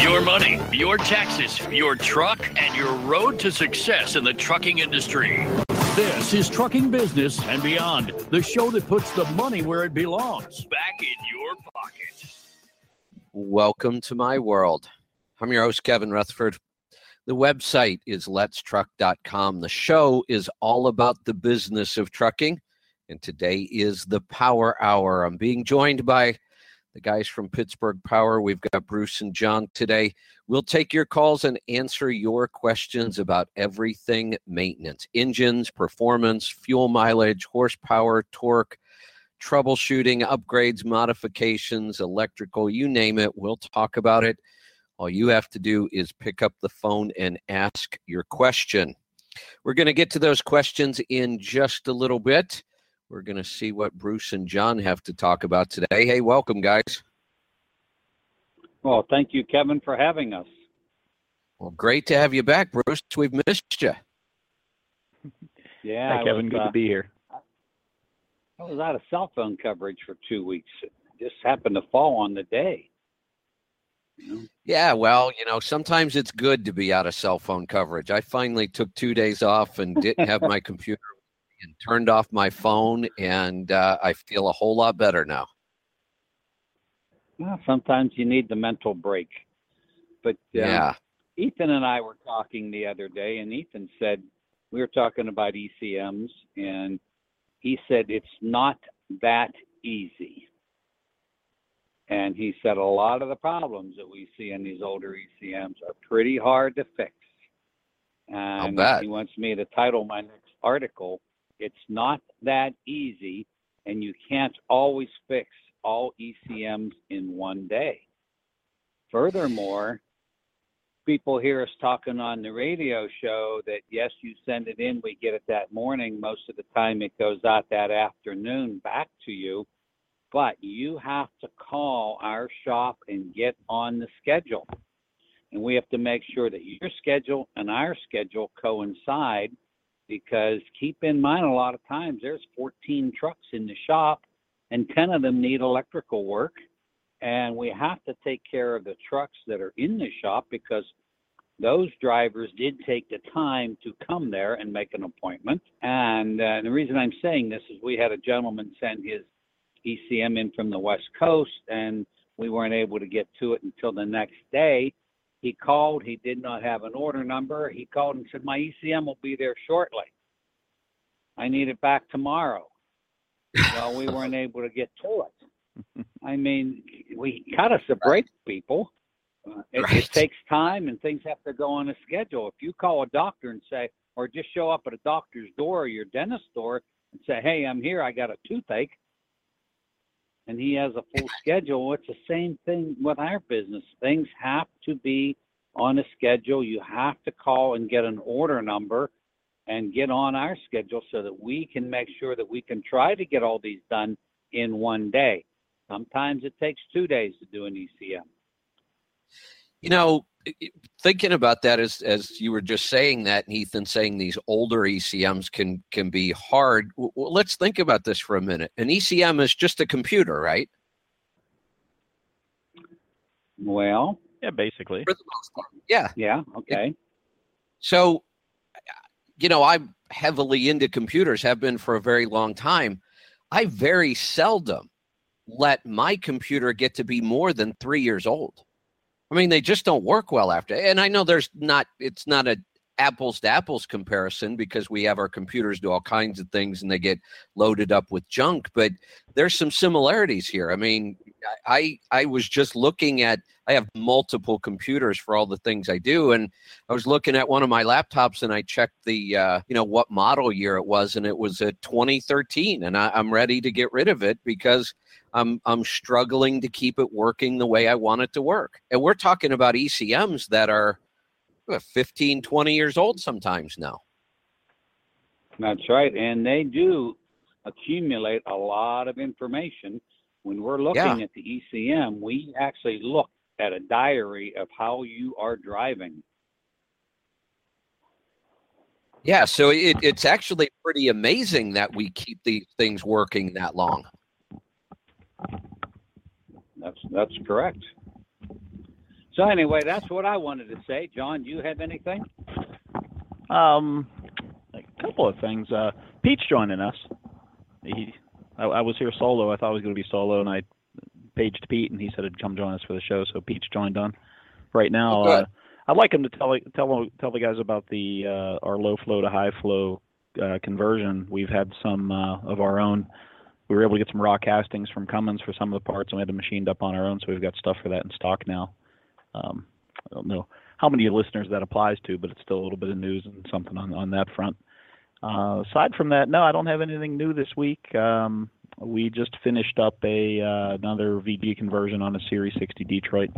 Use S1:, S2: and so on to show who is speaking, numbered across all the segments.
S1: Your money, your taxes, your truck, and your road to success in the trucking industry. This is Trucking Business and Beyond, the show that puts the money where it belongs back in your pocket.
S2: Welcome to my world. I'm your host, Kevin Rutherford. The website is letstruck.com. The show is all about the business of trucking. And today is the Power Hour. I'm being joined by the guys from Pittsburgh Power. We've got Bruce and John today. We'll take your calls and answer your questions about everything maintenance engines, performance, fuel mileage, horsepower, torque, troubleshooting, upgrades, modifications, electrical, you name it. We'll talk about it. All you have to do is pick up the phone and ask your question. We're going to get to those questions in just a little bit. We're going to see what Bruce and John have to talk about today. Hey, welcome, guys.
S3: Well, thank you, Kevin, for having us.
S2: Well, great to have you back, Bruce. We've missed you.
S3: Yeah,
S4: Hi, Kevin.
S3: Was,
S4: Good
S3: uh,
S4: to be here.
S3: I was out of cell phone coverage for two weeks. It just happened to fall on the day.
S2: Yeah, well, you know, sometimes it's good to be out of cell phone coverage. I finally took two days off and didn't have my computer and turned off my phone, and uh, I feel a whole lot better now.
S3: Well, sometimes you need the mental break. But uh,
S2: Yeah.
S3: Ethan and I were talking the other day, and Ethan said we were talking about ECMs, and he said it's not that easy. And he said a lot of the problems that we see in these older ECMs are pretty hard to fix. And he wants me to title my next article, It's Not That Easy, and You Can't Always Fix All ECMs in One Day. Furthermore, people hear us talking on the radio show that yes, you send it in, we get it that morning. Most of the time, it goes out that afternoon back to you. But you have to call our shop and get on the schedule. And we have to make sure that your schedule and our schedule coincide because keep in mind, a lot of times there's 14 trucks in the shop and 10 of them need electrical work and we have to take care of the trucks that are in the shop because those drivers did take the time to come there and make an appointment. And uh, the reason I'm saying this is we had a gentleman send his ECM in from the West Coast, and we weren't able to get to it until the next day. He called, he did not have an order number. He called and said, My ECM will be there shortly. I need it back tomorrow. Well, we weren't able to get to it. I mean, we cut us a break, people. Uh, it,
S2: Right.
S3: it takes time and things have to go on a schedule. If you call a doctor and say, or just show up at a doctor's door or your dentist door and say, Hey, I'm here, I got a toothache, and he has a full schedule, it's the same thing with our business. Things have to be on a schedule. You have to call and get an order number and get on our schedule so that we can make sure that we can try to get all these done in one day. Sometimes it takes two days to do an ECM.
S2: You know, thinking about that as as you were just saying that, and Ethan saying these older ECMs can can be hard. W- w- let's think about this for a minute. An ECM is just a computer, right?
S3: Well,
S4: Yeah, basically.
S2: For the most part. Yeah.
S3: yeah, okay.
S2: So, you know, I'm heavily into computers, have been for a very long time. I very seldom let my computer get to be more than three years old. I mean, they just don't work well after. And I know there's not, it's not a apples to apples comparison because we have our computers do all kinds of things and they get loaded up with junk, but there's some similarities here. I mean, I I was just looking at I have multiple computers for all the things I do, and I was looking at one of my laptops and I checked the uh, you know what model year it was, and it was a 2013, and I, I'm ready to get rid of it because I'm I'm struggling to keep it working the way I want it to work. And we're talking about ECMs that are what, 15, 20 years old sometimes now.
S3: That's right. And they do accumulate a lot of information. When we're looking
S2: Yeah.
S3: at the ECM, we actually look at a diary of how you are driving.
S2: Yeah, so it, it's actually pretty amazing that we keep these things working that long.
S3: That's that's correct. So anyway, that's what I wanted to say. John, do you have anything?
S4: Um, a couple of things. Uh, Pete's joining us. He, I, I was here solo. I thought I was going to be solo, and I paged Pete, and he said he'd come join us for the show. So Pete's joined on right now.
S2: Oh,
S4: uh. I'd like him to tell tell tell the guys about the uh, our low flow to high flow uh, conversion. We've had some uh, of our own. We were able to get some raw castings from Cummins for some of the parts, and we had them machined up on our own. So we've got stuff for that in stock now. Um, I don't know how many listeners that applies to, but it's still a little bit of news and something on on that front. Uh, aside from that, no, I don't have anything new this week. Um, we just finished up a uh, another VG conversion on a Series 60 Detroit.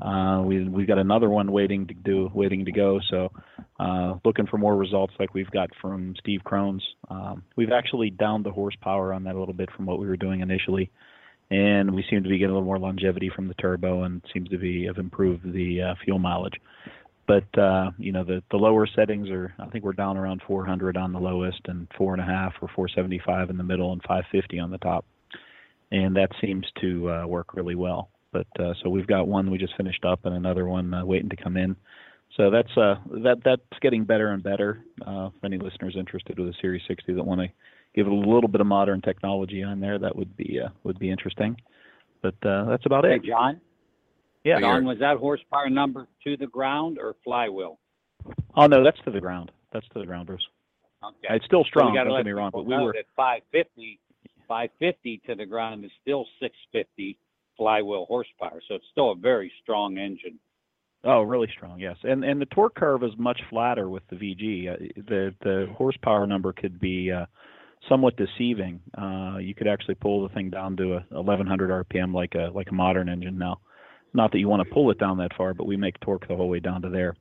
S4: Uh, we we got another one waiting to do, waiting to go. So, uh, looking for more results like we've got from Steve Crone's. Um, we've actually downed the horsepower on that a little bit from what we were doing initially, and we seem to be getting a little more longevity from the turbo, and seems to be have improved the uh, fuel mileage. But uh, you know the the lower settings are I think we're down around 400 on the lowest, and four and a half or 475 in the middle, and 550 on the top, and that seems to uh, work really well. But uh, so we've got one we just finished up, and another one uh, waiting to come in. So that's uh, that that's getting better and better. Uh, if any listeners interested with a Series 60 that want to give it a little bit of modern technology on there, that would be uh, would be interesting. But uh, that's about
S3: Hey,
S4: it.
S3: John.
S4: Yeah.
S3: John, was that horsepower number to the ground or flywheel?
S4: Oh no, that's to the ground. That's to the ground, Bruce.
S3: Okay.
S4: It's still strong.
S3: we gotta
S4: don't
S3: let
S4: get me wrong, but we were
S3: at 550, 550 to the ground is still 650 flywheel horsepower. So it's still a very strong engine.
S4: Oh, really strong, yes. And and the torque curve is much flatter with the VG. Uh, the the horsepower number could be uh, somewhat deceiving. Uh, you could actually pull the thing down to a 1100 RPM like a like a modern engine now. Not that you want to pull it down that far, but we make torque the whole way down to there.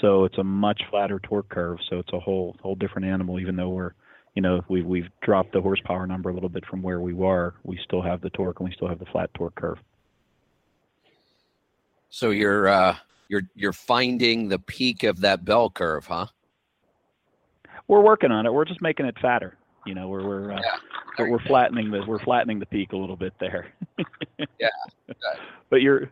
S4: So it's a much flatter torque curve. So it's a whole whole different animal. Even though we're you know we've we've dropped the horsepower number a little bit from where we were, we still have the torque and we still have the flat torque curve.
S2: So you're uh, you're you're finding the peak of that bell curve, huh?
S4: we're working on it. We're just making it fatter. You know, we're we're uh,
S2: Yeah.
S4: we're, we're flattening the we're flattening the peak a little bit there.
S2: Yeah.
S4: But you're,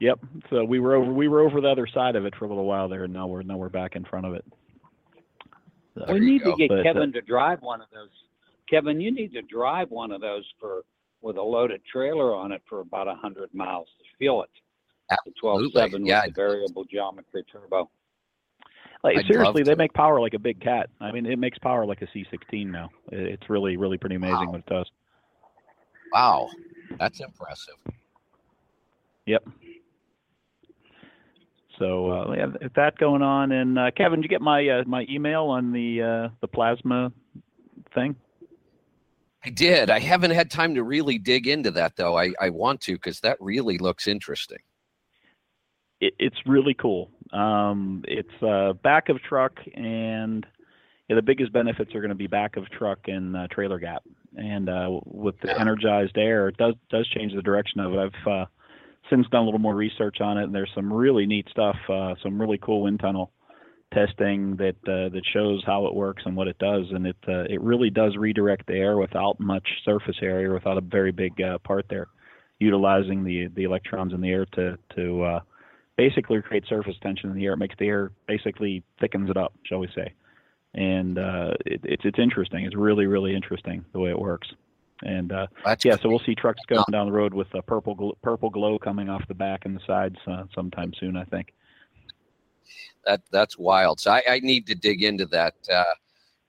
S4: yep. So we were over we were over the other side of it for a little while there, and now we're now we're back in front of it.
S2: There
S3: we need
S2: go.
S3: to get
S4: But, uh,
S3: Kevin to drive one of those. Kevin, you need to drive one of those for with a loaded trailer on it for about 100 miles to feel it. The 12.7
S2: Yeah,
S3: with the variable geometry turbo.
S4: like
S2: I'd
S4: seriously, they make power like a big cat. I mean, it makes power like a C16 now. It's really really pretty amazing
S2: Wow.
S4: what it does.
S2: Wow, that's impressive.
S4: Yep. So uh, we have that going on. And uh, Kevin, did you get my uh, my email on the uh, the plasma thing?
S2: I did. I haven't had time to really dig into that though. I, I want to because that really looks interesting.
S4: it, it's really cool. Um, it's uh, back of truck, and yeah, the biggest benefits are going to be back of truck and uh, trailer gap. And uh, with the energized air, it does does change the direction of it. I've uh, since done a little more research on it, and there's some really neat stuff, uh, some really cool wind tunnel testing that uh, that shows how it works and what it does. And it uh, it really does redirect the air without much surface area, without a very big uh, part there, utilizing the the electrons in the air to to uh, basically create surface tension in the air. It makes the air basically thickens it up, shall we say. And uh, it, it's it's interesting. It's really really interesting the way it works. And uh,
S2: That's
S4: yeah, so we'll see trucks going down the road with a purple gl- purple glow coming off the back and the sides uh, sometime soon, I think.
S2: that that's wild. So I, I need to dig into that. Uh,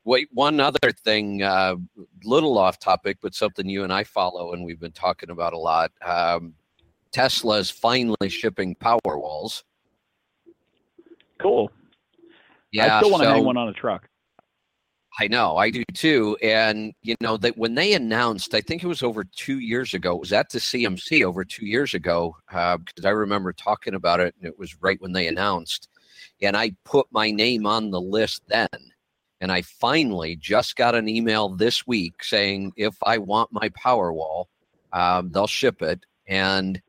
S2: wait, one other thing, uh, little off topic, but something you and I follow and we've been talking about a lot. Um, Tesla's finally shipping Powerwalls.
S4: Cool.
S2: Yeah,
S4: I still want to
S2: so-
S4: hang one on a truck.
S2: I know, I do too. And you know that when they announced, I think it was over two years ago. It was at the CMC over two years ago because I remember talking about it, and it was right when they announced. And I put my name on the list then. And I finally just got an email this week saying if I want my Powerwall, um, they'll ship it. And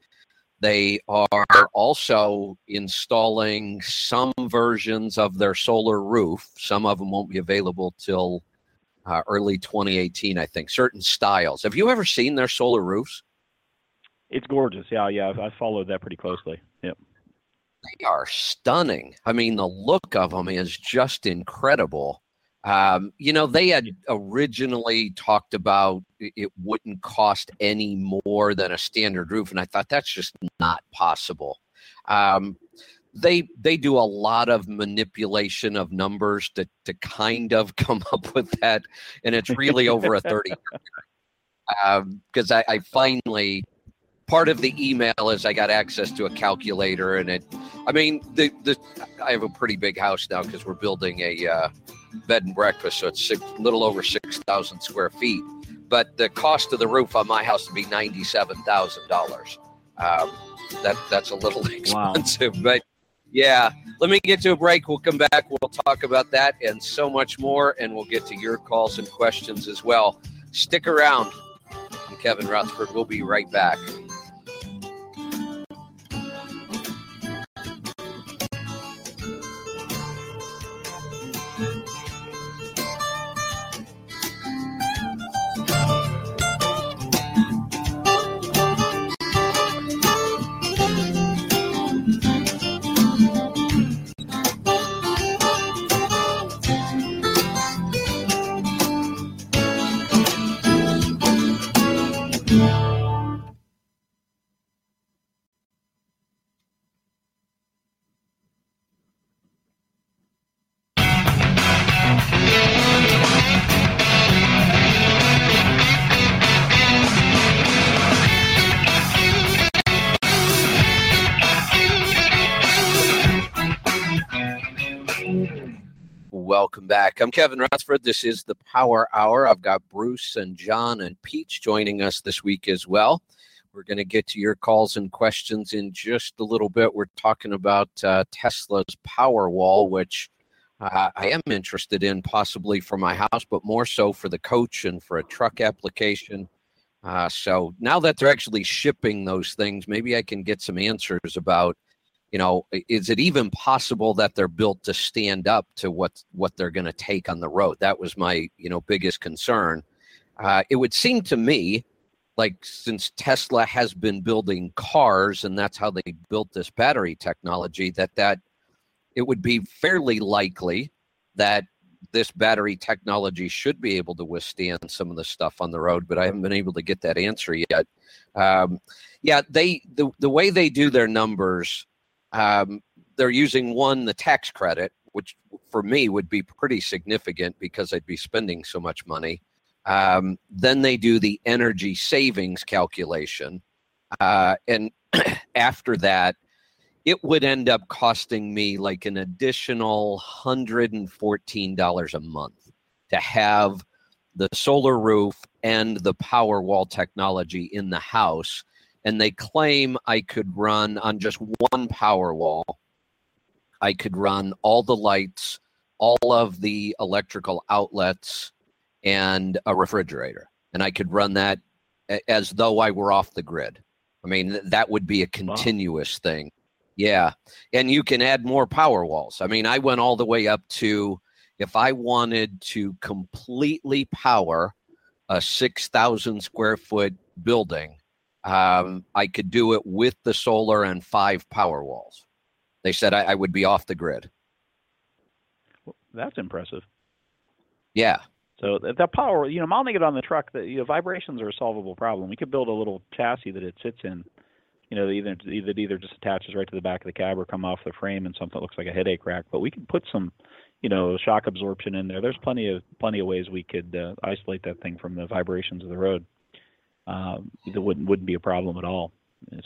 S2: they are also installing some versions of their solar roof. Some of them won't be available till uh, early 2018, I think. Certain styles. Have you ever seen their solar roofs?
S4: It's gorgeous. Yeah, yeah. I've followed that pretty closely. Yep.
S2: they are stunning. I mean, the look of them is just incredible. Um, you know, they had originally talked about it wouldn't cost any more than a standard roof, and I thought that's just not possible. Um, they they do a lot of manipulation of numbers to to kind of come up with that, and it's really over a thirty. Because um, I, I finally part of the email is I got access to a calculator, and it. I mean, the the I have a pretty big house now because we're building a uh, bed and breakfast, so it's six, little over six thousand square feet. But the cost of the roof on my house would be ninety seven thousand um, dollars. That that's a little expensive, wow. but yeah. Let me get to a break. We'll come back. We'll talk about that and so much more, and we'll get to your calls and questions as well. Stick around. I'm Kevin Rutherford. We'll be right back. Welcome back. I'm Kevin Rutherford. This is the Power Hour. I've got Bruce and John and Pete joining us this week as well. We're going to get to your calls and questions in just a little bit. We're talking about uh, Tesla's Powerwall, which uh, I am interested in possibly for my house, but more so for the coach and for a truck application. Uh, so now that they're actually shipping those things, maybe I can get some answers about you know, is it even possible that they're built to stand up to what what they're going to take on the road? That was my you know biggest concern. Uh, it would seem to me like since Tesla has been building cars and that's how they built this battery technology, that that it would be fairly likely that this battery technology should be able to withstand some of the stuff on the road, but I haven't been able to get that answer yet. Um, yeah, they the the way they do their numbers um, they're using one the tax credit, which for me would be pretty significant because I'd be spending so much money. Um, then they do the energy savings calculation, uh, and after that, it would end up costing me like an additional hundred and fourteen dollars a month to have the solar roof and the Powerwall technology in the house and they claim I could run on just one Powerwall. I could run all the lights, all of the electrical outlets, and a refrigerator. And I could run that as though I were off the grid. I mean, that would be a continuous wow. thing. Yeah. And you can add more Powerwalls. I mean, I went all the way up to if I wanted to completely power a 6,000 square foot building, um, I could do it with the solar and five Powerwalls. They said I, I would be off the grid.
S4: Well, that's impressive.
S2: Yeah.
S4: So the power, you know, mounting it on the truck, the you know, vibrations are a solvable problem. We could build a little chassis that it sits in. You know, either either either just attaches right to the back of the cab or come off the frame and something that looks like a headache rack. But we could put some, you know, shock absorption in there. There's plenty of plenty of ways we could uh, isolate that thing from the vibrations of the road uh, that wouldn't wouldn't be a problem at all.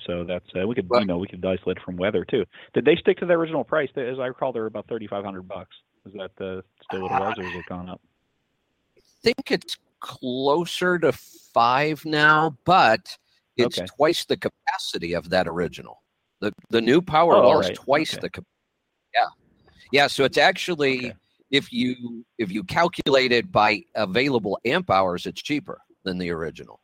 S4: So that's uh, we could you know we could isolate from weather too. Did they stick to the original price? As I recall, they were about thirty five hundred bucks. Is that uh, still what it was, or has it gone up?
S2: I think it's closer to five now, but it's okay. twice the capacity of that original. The the new power oh, right. is twice okay. the yeah yeah. So it's actually okay. if you if you calculate it by available amp hours, it's cheaper than the original.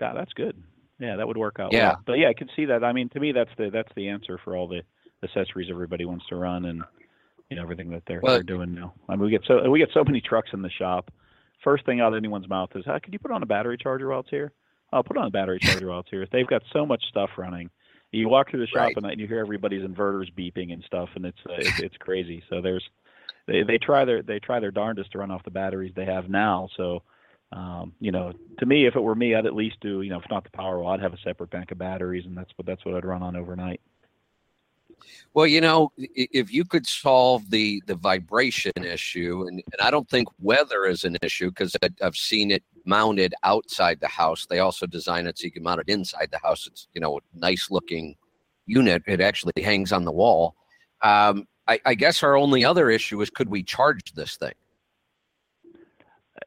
S4: Yeah, that's good. Yeah, that would work out. Yeah, well. but yeah, I can see that. I mean, to me, that's the that's the answer for all the accessories everybody wants to run and you know everything that they're well, they're doing now. I mean, we get so we get so many trucks in the shop. First thing out of anyone's mouth is, "How could you put on a battery charger while it's here?" I'll put on a battery charger while it's here. They've got so much stuff running, You walk through the shop
S2: Right.
S4: and you hear everybody's inverters beeping and stuff, and it's uh, it's, it's crazy. So there's they, they try their they try their darndest to run off the batteries they have now. So um, you know, to me, if it were me, I'd at least do you know if not the Powerwall, I'd have a separate bank of batteries, and that's what that's what I'd run on overnight.
S2: Well, you know, if you could solve the the vibration issue, and, and I don't think weather is an issue because I've seen it mounted outside the house. They also design it so you can mount it inside the house. It's you know a nice looking unit. It actually hangs on the wall. Um, I, I guess our only other issue is could we charge this thing?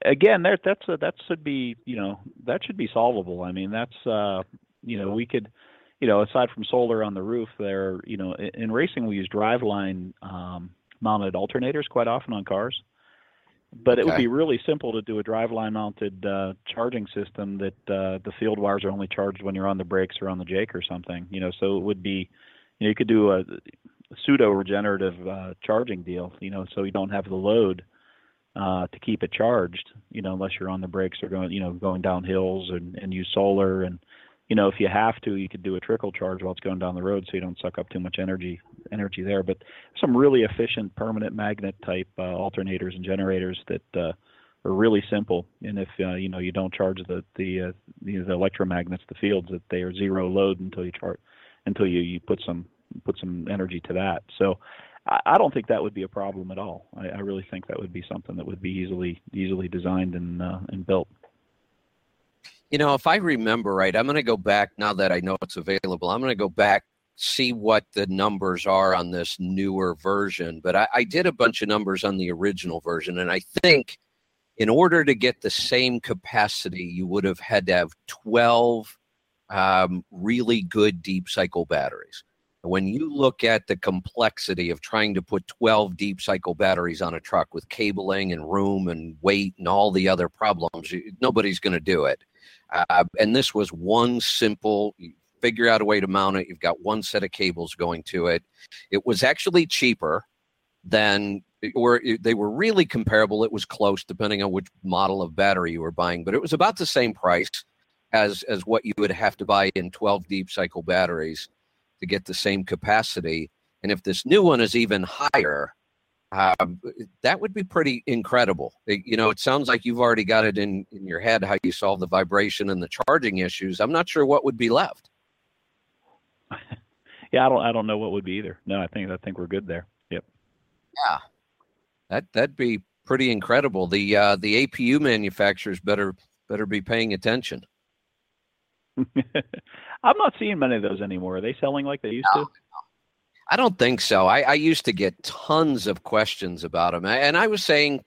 S4: Again, there that's a, that should be you know that should be solvable. I mean, that's uh, you know we could you know aside from solar on the roof, there you know in, in racing we use driveline um, mounted alternators quite often on cars. But it would be really simple to do a driveline mounted uh, charging system that uh, the field wires are only charged when you're on the brakes or on the jake or something. You know, so it would be you know you could do a pseudo regenerative uh, charging deal. You know, so you don't have the load uh, to keep it charged, you know, unless you're on the brakes or going, you know, going down hills and, and use solar. And, you know, if you have to, you could do a trickle charge while it's going down the road so you don't suck up too much energy energy there. But some really efficient permanent magnet type uh, alternators and generators that uh, are really simple. And if, uh, you know, you don't charge the, the, uh, the, the electromagnets, the fields, that they are zero load until you charge, until you, you put some, put some energy to that. So, I don't think that would be a problem at all. I, I really think that would be something that would be easily easily designed and uh, and built.
S2: You know, if I remember right, I'm going to go back now that I know it's available. I'm going to go back see what the numbers are on this newer version. But I, I did a bunch of numbers on the original version, and I think in order to get the same capacity, you would have had to have 12 um, really good deep cycle batteries. When you look at the complexity of trying to put 12 deep cycle batteries on a truck with cabling and room and weight and all the other problems, nobody's going to do it. Uh, and this was one simple figure out a way to mount it. You've got one set of cables going to it. It was actually cheaper than, or they were really comparable. It was close depending on which model of battery you were buying, but it was about the same price as as what you would have to buy in 12 deep cycle batteries to get the same capacity. And if this new one is even higher, um, that would be pretty incredible. It- you know, it sounds like you've already got it in, in your head how you solve the vibration and the charging issues. I'm not sure what would be left.
S4: Yeah, I don't I don't know what would be either. No, I think I think we're good there. Yep. Yeah.
S2: That that'd be pretty incredible. The uh, the APU manufacturers better better be paying attention.
S4: I'm not seeing many of those anymore. Are they selling like they used to?
S2: I don't think so. I, I used to get tons of questions about them, and I was saying.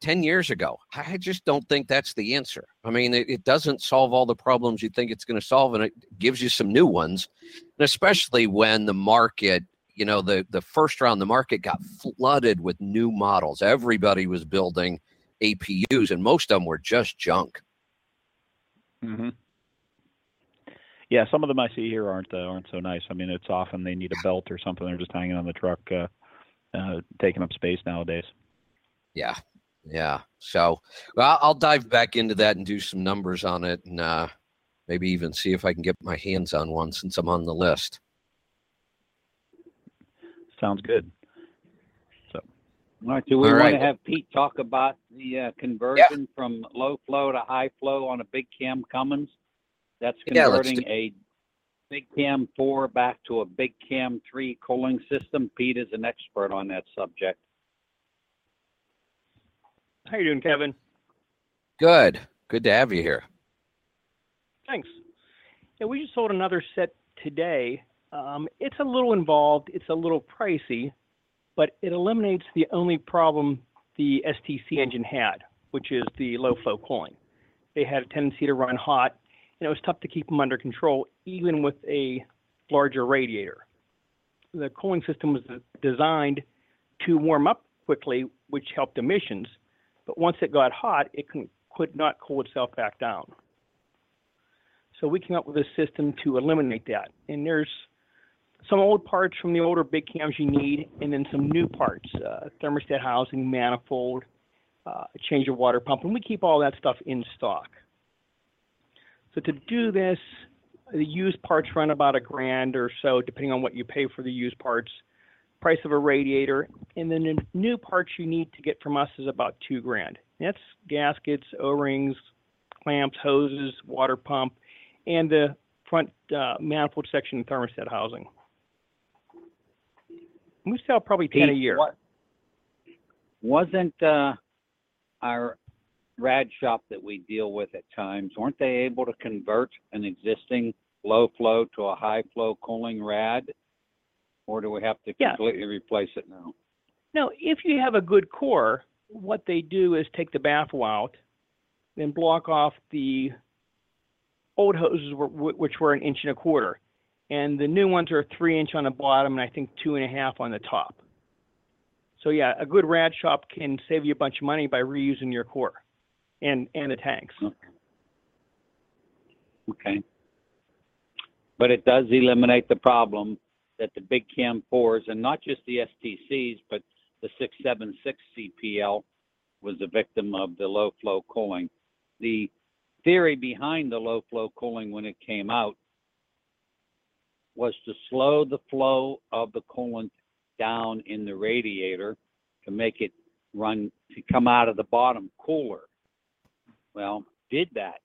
S2: 10 years ago. I just don't think that's the answer. I mean, it, it doesn't solve all the problems you think it's going to solve, and it gives you some new ones. And especially when the market, you know, the, the first round, the market got flooded with new models. Everybody was building APUs, and most of them were just junk.
S4: Mm-hmm. Yeah, some of them I see here aren't uh, aren't so nice. I mean, it's often they need a belt or something. They're just hanging on the truck, uh, uh, taking up space nowadays.
S2: Yeah. Yeah. So well, I'll dive back into that and do some numbers on it and uh, maybe even see if I can get my hands on one since I'm on the list.
S4: Sounds good.
S3: So, all right, do we want
S2: right.
S3: to have Pete talk about the uh, conversion from low flow to high flow on a big cam Cummins? That's
S2: Yeah, let's
S3: converting a big cam four back to a big cam three cooling system. Pete is an expert on that subject.
S5: How you doing, Kevin?
S2: Good. Good to have you here.
S5: Thanks. Yeah, we just sold another set today. Um, it's a little involved. It's a little pricey, but it eliminates the only problem the STC engine had, which is the low flow cooling. They had a tendency to run hot, and it was tough to keep them under control, even with a larger radiator. The cooling system was designed to warm up quickly, which helped emissions, but once it got hot, it could not cool itself back down. So we came up with a system to eliminate that. And there's some old parts from the older big cams you need, and then some new parts, uh, thermostat housing, manifold, uh, change of water pump, and we keep all that stuff in stock. So to do this, the used parts run about a grand or so, depending on what you pay for the used parts, price of a radiator, and then the new parts you need to get from us is about two grand. That's gaskets, O-rings, clamps, hoses, water pump, and the front uh, manifold section and thermostat housing. We sell probably 10 a year.
S3: what- Wasn't uh, our rad shop that we deal with at times, weren't they able to convert an existing low flow to a high flow cooling rad? Or do we have to
S5: Yeah.
S3: completely replace it now?
S5: No, if you have a good core, what they do is take the baffle out, then block off the old hoses, which were an inch and a quarter, and the new ones are three inch on the bottom and I think two and a half on the top. So yeah, a good rad shop can save you a bunch of money by reusing your core and and the tanks.
S3: Okay. But it does eliminate the problem that the big cam fours, and not just the STCs, but the 676 CPL was a victim of the low flow cooling. The theory behind the low flow cooling when it came out was to slow the flow of the coolant down in the radiator to make it run to come out of the bottom cooler. Well, did that.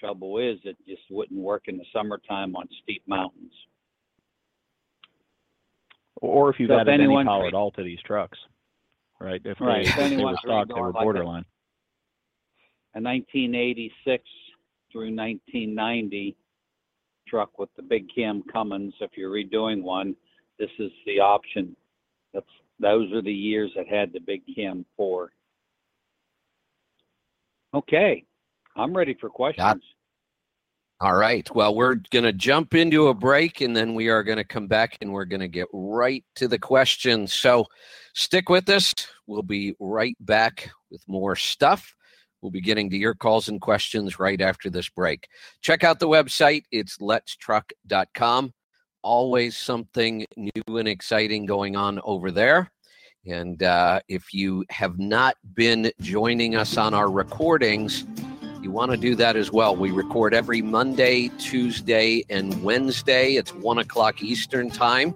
S3: Trouble is, it just wouldn't work in the summertime on steep mountains.
S4: Or if you've
S3: So if
S4: added any power at all to these trucks, right? If
S3: Right,
S4: they,
S3: if
S4: if they were stock, they were
S3: like a-
S4: borderline.
S3: A 1986 through 1990 truck with the big cam Cummins, if you're redoing one, this is the option. That's those are the years that had the big cam four. Okay, I'm ready for questions.
S2: All right. Well, we're going to jump into a break and then we are going to come back and we're going to get right to the questions. So stick with us. We'll be right back with more stuff. We'll be getting to your calls and questions right after this break. Check out the website. It's letstruck.com. Always something new and exciting going on over there. And uh, if you have not been joining us on our recordings, you want to do that as well. We record every Monday, Tuesday, and Wednesday. It's one o'clock Eastern time.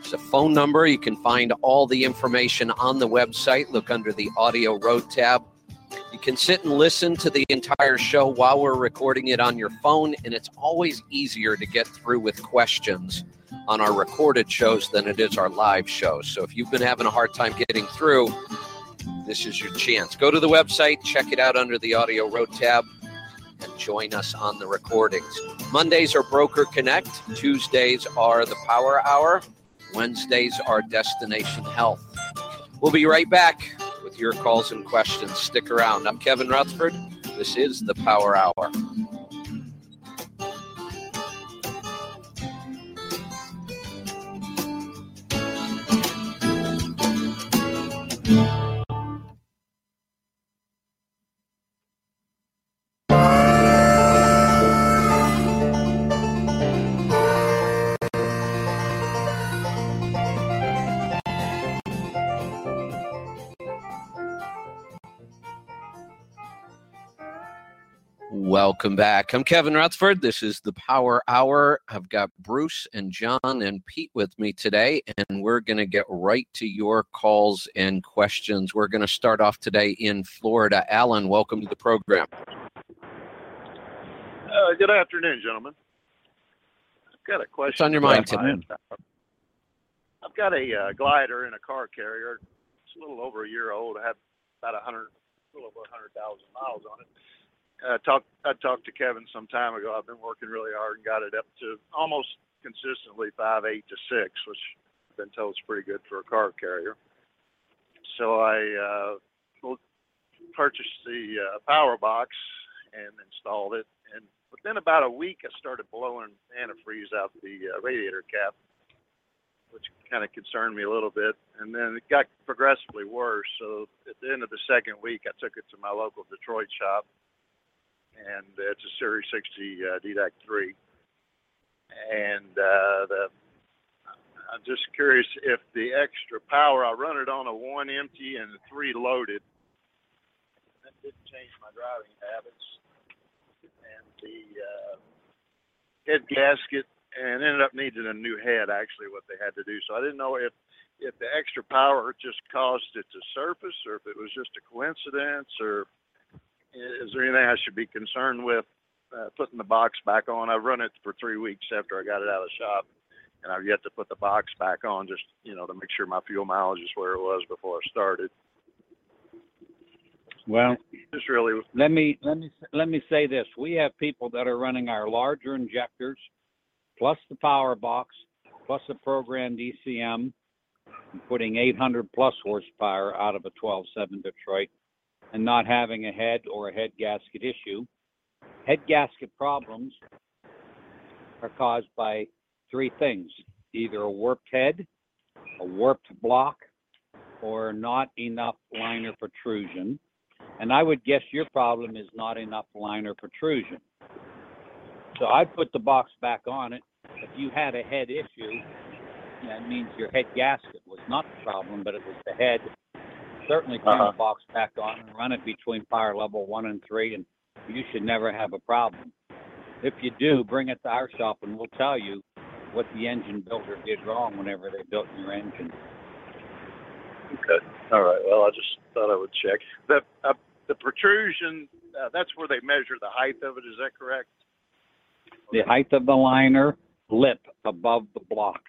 S2: It's a phone number. You can find all the information on the website. Look under the audio road tab. You can sit and listen to the entire show while we're recording it on your phone, and it's always easier to get through with questions on our recorded shows than it is our live shows. So if you've been having a hard time getting through, this is your chance. Go to the website, check it out under the audio road tab, and join us on the recordings. Mondays are Broker Connect, Tuesdays are the Power Hour, Wednesdays are Destination Health. We'll be right back with your calls and questions. Stick around. I'm Kevin Rutherford. This is the Power Hour. Welcome back. I'm Kevin Rutherford. This is the Power Hour. I've got Bruce and John and Pete with me today, and we're going to get right to your calls and questions. We're going to start off today in Florida. Alan, welcome to the program.
S6: Uh, good afternoon, gentlemen. I've got a question.
S2: What's on your mind today?
S6: I've got a uh, glider in a car carrier. It's a little over a year old. I have about a hundred, a little over a hundred thousand miles on it. Uh, talked, I talked to Kevin some time ago. I've been working really hard and got it up to almost consistently five eight to six, which I've been told is pretty good for a car carrier. So I uh, purchased the uh, power box and installed it. And within about a week, I started blowing antifreeze out the uh, radiator cap, which kind of concerned me a little bit. And then it got progressively worse. So at the end of the second week, I took it to my local Detroit shop, and it's a Series 60 uh, DDEC 3. And uh, the I'm just curious if the extra power, I run it on a one empty and three loaded. That didn't change my driving habits and the uh, head gasket and ended up needing a new head. Actually, what they had to do. So I didn't know if if the extra power just caused it to surface, or if it was just a coincidence, or is there anything I should be concerned with uh, putting the box back on? I've run it for three weeks after I got it out of the shop, and I've yet to put the box back on, just you know, to make sure my fuel mileage is where it was before I started.
S3: Well,
S6: Just really,
S3: let me let me let me say this: we have people that are running our larger injectors, plus the power box, plus the programmed ECM, putting 800 plus horsepower out of a 12.7 Detroit, and not having a head or a head gasket issue. Head gasket problems are caused by three things: either a warped head, a warped block, or not enough liner protrusion. And I would guess your problem is not enough liner protrusion. So I'd put the box back on it. If you had a head issue, that means your head gasket was not the problem, but it was the head. Certainly turn
S6: Uh-huh.
S3: the box back on and run it between fire level one and three, and you should never have a problem. If you do, bring it to our shop and we'll tell you what the engine builder did wrong whenever they built your engine.
S6: Okay. All right. Well, I just thought I would check. The uh, the protrusion, uh, that's where they measure the height of it. Is that correct?
S3: The height of the liner lip above the block.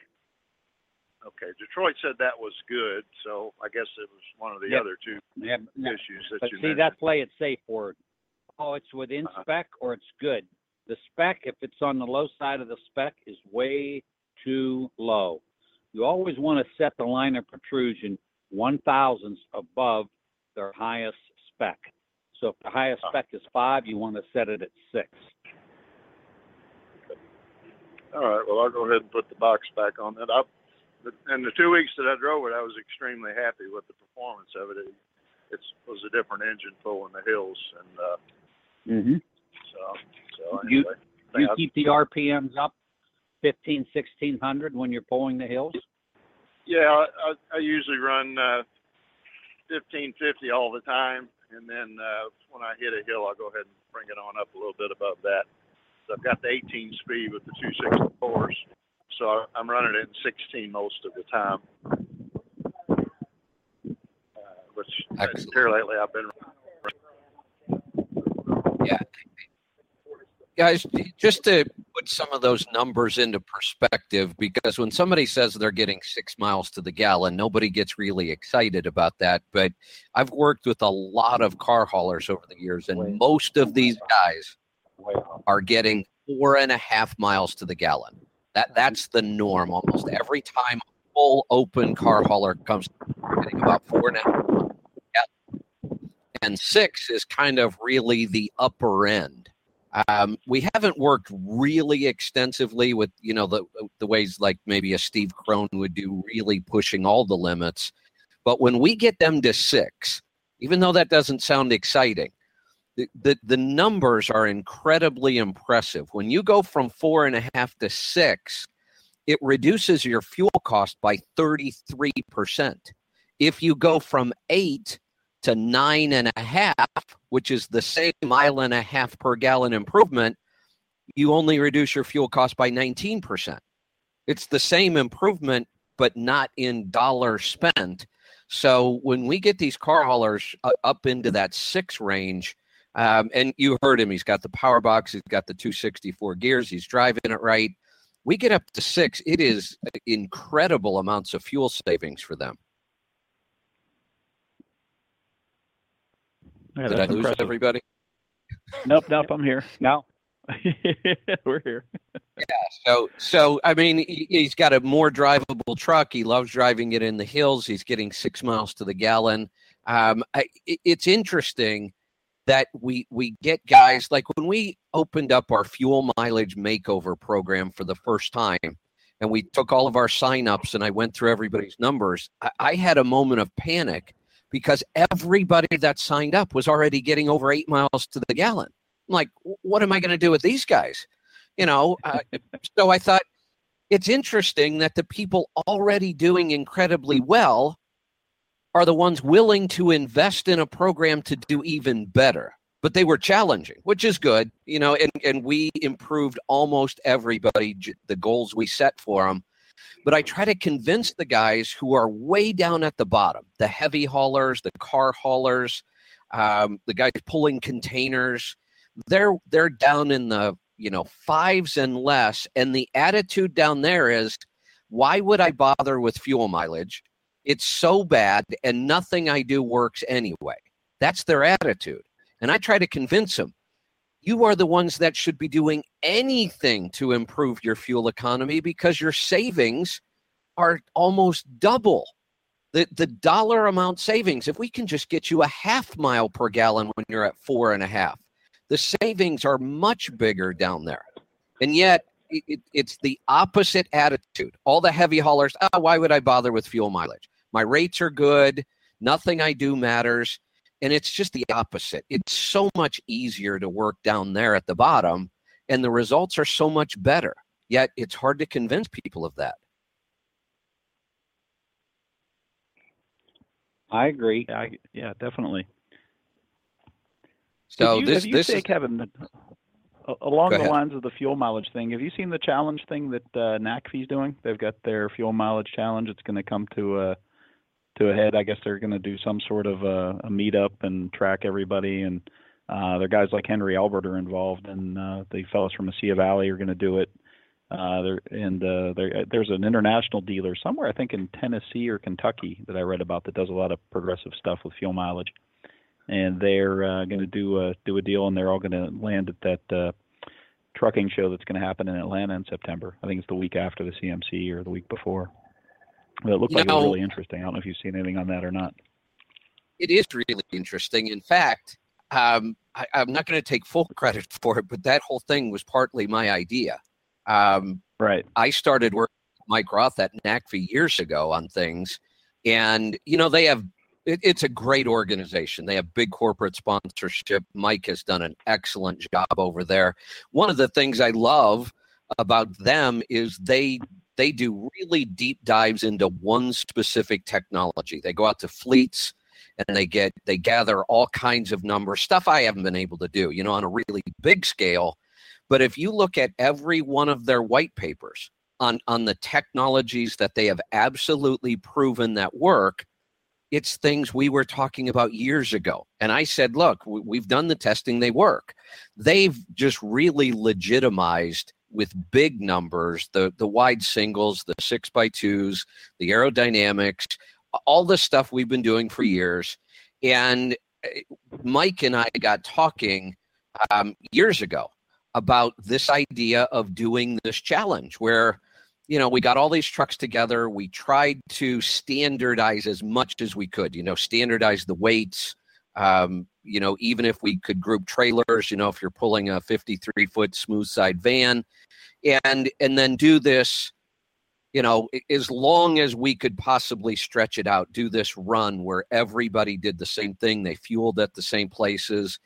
S6: Okay. Detroit said that was good, so I guess it was one of the other two
S3: Yeah,
S6: issues that
S3: But
S6: you
S3: see,
S6: mentioned.
S3: that's play it safe word. Oh, it's within
S6: Uh-huh.
S3: spec or it's good. The spec, if it's on the low side of the spec, is way too low. You always want to set the liner protrusion one thousandths above their highest spec. So if the highest
S6: Uh.
S3: spec is five, you want to set it at six.
S6: All right. Well, I'll go ahead and put the box back on that. I, and the two weeks that I drove it, I was extremely happy with the performance of it. It it's, was a different engine pulling the hills, and uh,
S3: Mm-hmm.
S6: so so
S3: You-
S6: anyway. I
S3: You
S6: think I-
S3: keep the RPMs up 15, 1600 when you're pulling the hills.
S6: Yeah, I, I, I usually run uh, fifteen fifty all the time, and then uh, when I hit a hill, I'll go ahead and bring it on up a little bit above that. So I've got the 18 speed with the 264s, so I- I'm running it in 16 most of the time. Uh, which
S2: Excellent.
S6: here lately I've been Yeah,
S2: guys just to put some of those numbers into perspective because when somebody says they're getting six miles to the gallon nobody gets really excited about that but i've worked with a lot of car haulers over the years and most of these guys are getting four and a half miles to the gallon that that's the norm almost every time a full open car hauler comes getting about four half gallon. and six is kind of really the upper end um, we haven't worked really extensively with you know the the ways like maybe a Steve Crone would do, really pushing all the limits. But when we get them to six, even though that doesn't sound exciting, the, the, the numbers are incredibly impressive. When you go from four and a half to six, it reduces your fuel cost by 33%. If you go from eight to nine and a half, which is the same mile and a half per gallon improvement, you only reduce your fuel cost by 19%. It's the same improvement, but not in dollars spent. So when we get these car haulers uh, up into that six range, um, and you heard him, he's got the power box, he's got the 264 gears, he's driving it right. We get up to six, it is incredible amounts of fuel savings for them.
S4: Yeah,
S2: Did I lose
S4: impressive.
S2: everybody?
S4: Nope, nope, I'm here.
S3: now.
S4: We're here. yeah.
S2: So, so I mean, he- he's got a more drivable truck. He loves driving it in the hills. He's getting six miles to the gallon. Um, I, it- it's interesting that we we get guys like when we opened up our fuel mileage makeover program for the first time, and we took all of our signups and I went through everybody's numbers. I, I had a moment of panic because everybody that signed up was already getting over eight miles to the gallon. I'm like, what am I going to do with these guys? You know, uh, so I thought it's interesting that the people already doing incredibly well are the ones willing to invest in a program to do even better. but they were challenging, which is good, you know. And and we improved almost everybody the goals we set for them. But I try to convince the guys who are way down at the bottom, the heavy haulers, the car haulers, um, the guys pulling containers. They're they're down in the you know fives and less, and the attitude down there is, why would I bother with fuel mileage? It's so bad, and nothing I do works anyway. That's their attitude. And I try to convince them you are the ones that should be doing anything to improve your fuel economy because your savings are almost double the, the dollar amount savings. If we can just get you a half mile per gallon when you're at four and a half, the savings are much bigger down there. And yet, it, it's the opposite attitude. All the heavy haulers, oh, why would I bother with fuel mileage? My rates are good. Nothing I do matters. And it's just the opposite. It's so much easier to work down there at the bottom, and the results are so much better. Yet it's hard to convince people of that.
S3: I agree.
S4: Yeah, I, yeah definitely.
S2: So
S4: you,
S2: this
S4: you
S2: this
S4: say,
S2: is
S4: Kevin, along the
S2: ahead.
S4: lines of the fuel mileage thing, have you seen the challenge thing that uh, NACFE's doing? They've got their fuel mileage challenge. It's going to come to a to a head. I guess they're going to do some sort of a, a meetup and track everybody. And uh, their guys like Henry Albert are involved, and uh, the fellows from Mesilla Valley are going to do it. Uh, there and uh, there, there's an international dealer somewhere, I think in Tennessee or Kentucky, that I read about that does a lot of progressive stuff with fuel mileage. And they're uh, going to do a do a deal, and they're all going to land at that uh, trucking show that's going to happen in Atlanta in September. I think it's the week after the CMC or the week before. It looked like it was really interesting. I don't know if you've seen anything on that or not.
S2: it is really interesting. In fact, um, I, I'm not going to take full credit for it, but that whole thing was partly my idea. Um,
S4: Right.
S2: I started working with Mike Roeth at NACFE years ago on things, and you know they have. It, it's a great organization. They have big corporate sponsorship. Mike has done an excellent job over there. One of the things I love about them is they they do really deep dives into one specific technology. They go out to hmm. fleets and they get they gather all kinds of numbers, stuff I haven't been able to do, you know, on a really big scale. But if you look at every one of their white papers on on the technologies that they have absolutely proven that work, it's things we were talking about years ago. And I said, look, we- we've done the testing, they work. They've just really legitimized with big numbers the the wide singles, the six by twos, the aerodynamics, all the stuff we've been doing for years. And uh, Mike and I got talking um, years ago about this idea of doing this challenge where you know we got all these trucks together we tried to standardize as much as we could you know standardize the weights um, you know even if we could group trailers you know if you're pulling a 53 foot smooth side van and and then do this you know as long as we could possibly stretch it out do this run where everybody did the same thing they fueled at the same places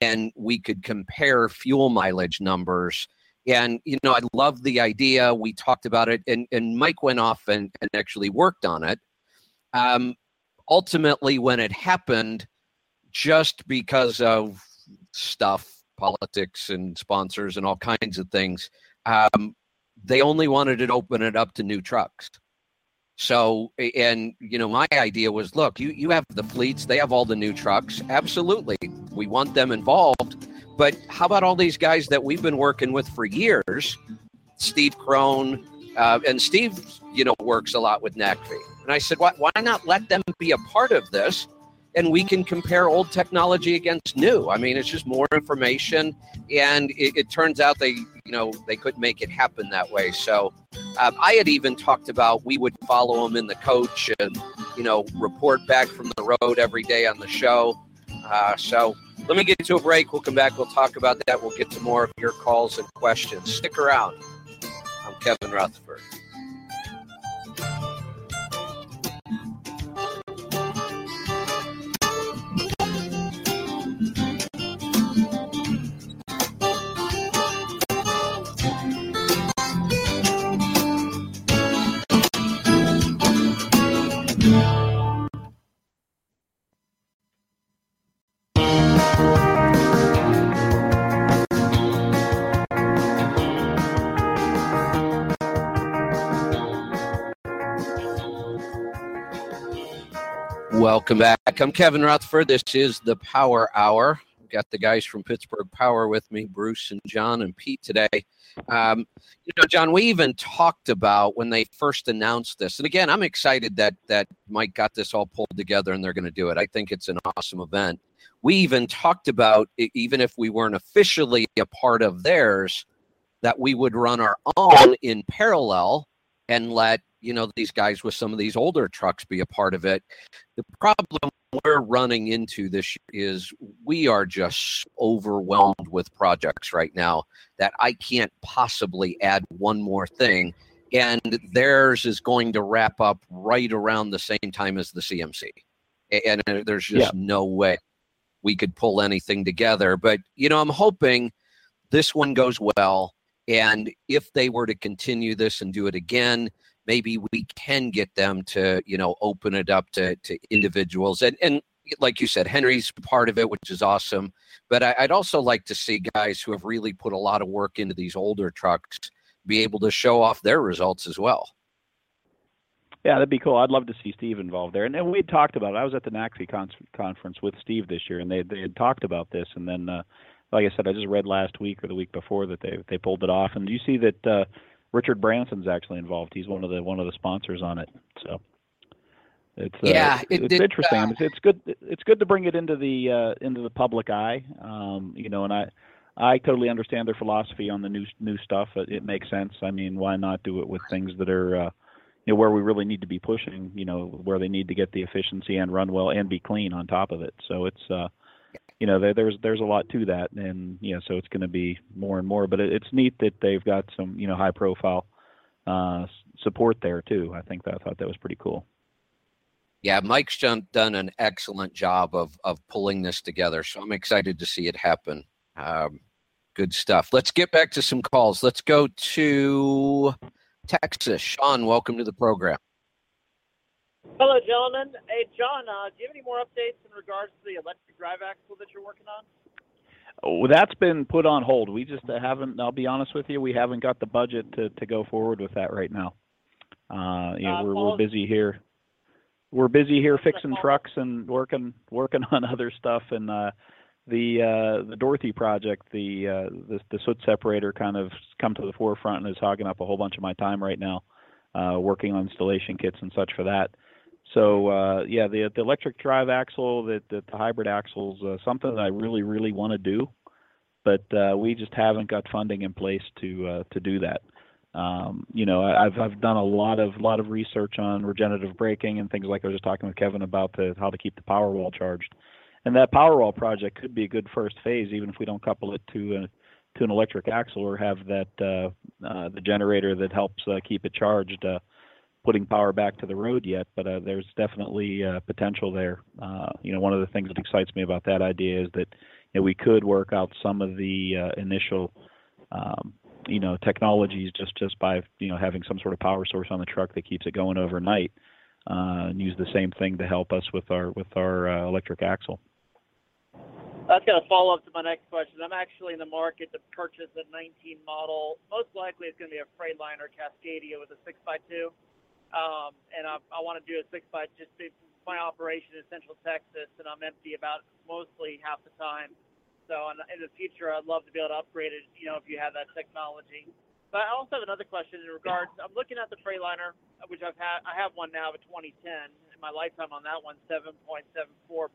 S2: and we could compare fuel mileage numbers. And you know i love the idea. We talked about it and, and mike went off and, and actually worked on it. Um, ultimately when it happened just because of stuff politics and sponsors and all kinds of things um, they only wanted to open it up to new trucks so and you know my idea was look you you have the fleets they have all the new trucks absolutely we want them involved but how about all these guys that we've been working with for years steve crone uh, and steve you know works a lot with NACFE. and i said why, why not let them be a part of this and we can compare old technology against new i mean it's just more information and it, it turns out they you know they couldn't make it happen that way so um, I had even talked about we would follow him in the coach and, you know, report back from the road every day on the show. Uh, so let me get to a break. We'll come back. We'll talk about that. We'll get to more of your calls and questions. Stick around. I'm Kevin Rutherford. Welcome back. I'm Kevin Rutherford. This is the Power Hour. I've got the guys from Pittsburgh Power with me, Bruce and John and Pete today. Um, you know, John, we even talked about when they first announced this, and again, I'm excited that that Mike got this all pulled together and they're going to do it. I think it's an awesome event. We even talked about even if we weren't officially a part of theirs, that we would run our own in parallel and let you know these guys with some of these older trucks be a part of it the problem we're running into this is we are just overwhelmed with projects right now that i can't possibly add one more thing and theirs is going to wrap up right around the same time as the cmc and uh, there's just yeah. no way we could pull anything together but you know i'm hoping this one goes well and if they were to continue this and do it again maybe we can get them to you know open it up to to individuals and and like you said henry's part of it which is awesome but I, would also like to see guys who have really put a lot of work into these older trucks be able to show off their results as well
S4: yeah, that'd be cool. I'd love to see Steve involved there. And, and we talked about it. I was at the NACFE con- conference with Steve this year, and they they had talked about this. And then, uh, like I said, I just read last week or the week before that they they pulled it off. And do you see that uh, Richard Branson's actually involved. He's one of the one of the sponsors on it. So it's uh,
S2: yeah,
S4: it, it's interesting. Uh, it's, it's, good. It's good to bring it into the uh, into the public eye. Um, you know, and I I totally understand their philosophy on the new new stuff. It, it makes sense. I mean, why not do it with things that are uh, you know where we really need to be pushing. You know, where they need to get the efficiency and run well and be clean on top of it. So it's uh, you know there, there's there's a lot to that and you know so it's going to be more and more but it, it's neat that they've got some you know high profile uh, support there too. I think that i thought that was pretty cool.
S2: Yeah mike's done, done an excellent job of of pulling this together so i'm excited to see it happen. Um, good stuff. Let's get back to some calls. Let's go to texas. Sean welcome to the program
S7: Hello, gentlemen. Hey, John, uh, do you have any more updates in regards to the electric drive axle that you're working on?
S4: Oh, that's been put on hold. We just haven't. I'll be honest with you, we haven't got the budget to, to go forward with that right now. Uh, you know, uh, we're, we're busy here. We're busy here fixing trucks and working working on other stuff. And uh, the uh, the Dorothy project, the uh, the the soot separator, kind of come to the forefront and is hogging up a whole bunch of my time right now, uh, working on installation kits and such for that. So uh, yeah, the the electric drive axle, the the, the hybrid axles, uh, something that I really really want to do, but uh, we just haven't got funding in place to uh, to do that. Um, you know, I, I've I've done a lot of lot of research on regenerative braking and things like I was just talking with Kevin about the how to keep the Powerwall charged, and that Powerwall project could be a good first phase, even if we don't couple it to a to an electric axle or have that uh, uh, the generator that helps uh, keep it charged. Uh, putting power back to the road yet, but uh, there's definitely uh, potential there. Uh, you know, one of the things that excites me about that idea is that you know, we could work out some of the initial, um, you know, technologies just just by you know having some sort of power source on the truck that keeps it going overnight, and use the same thing to help us with our with our electric axle.
S7: That's going to follow up to my next question. I'm actually in the market to purchase a 19 model. Most likely, it's going to be a Freightliner Cascadia with a 6x2 um, and I, I want to do a six by just my operation in Central Texas, and I'm empty about mostly half the time. So in, in the future, I'd love to be able to upgrade it. You know, if you have that technology. But I also have another question in regards. I'm looking at the Freightliner, which I've had. I have one now, a 2010. In my lifetime on that one, 7.74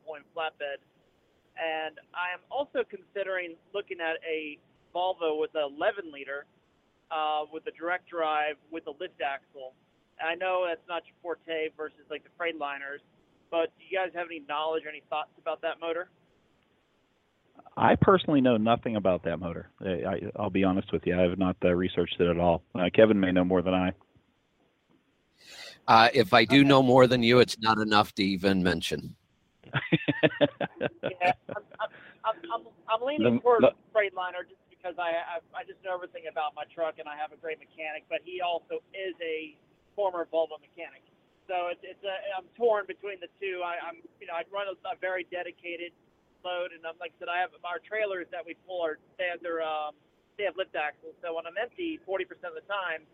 S7: point flatbed, and I am also considering looking at a Volvo with a 11 liter, uh, with a direct drive with a lift axle I know that's not your forte versus like the Freightliners, but do you guys have any knowledge or any thoughts about that motor?
S4: I personally know nothing about that motor. I, will be honest with you. I have not uh, researched it at all. Uh, Kevin may know more than I.
S2: Uh, if I do okay. know more than you, it's not enough to even mention.
S7: yeah, I'm, I'm, I'm, I'm leaning the, towards the, Freightliner just because I, I I just know everything about my truck and I have a great mechanic, but he also is a former Volvo mechanic. So it's, it's a, I'm torn between the two. I, I'm, you know, I run a, a very dedicated load, and I'm like I said, I have our trailers that we pull are they have their um, they have lift axles. So when I'm empty, 40% of the time,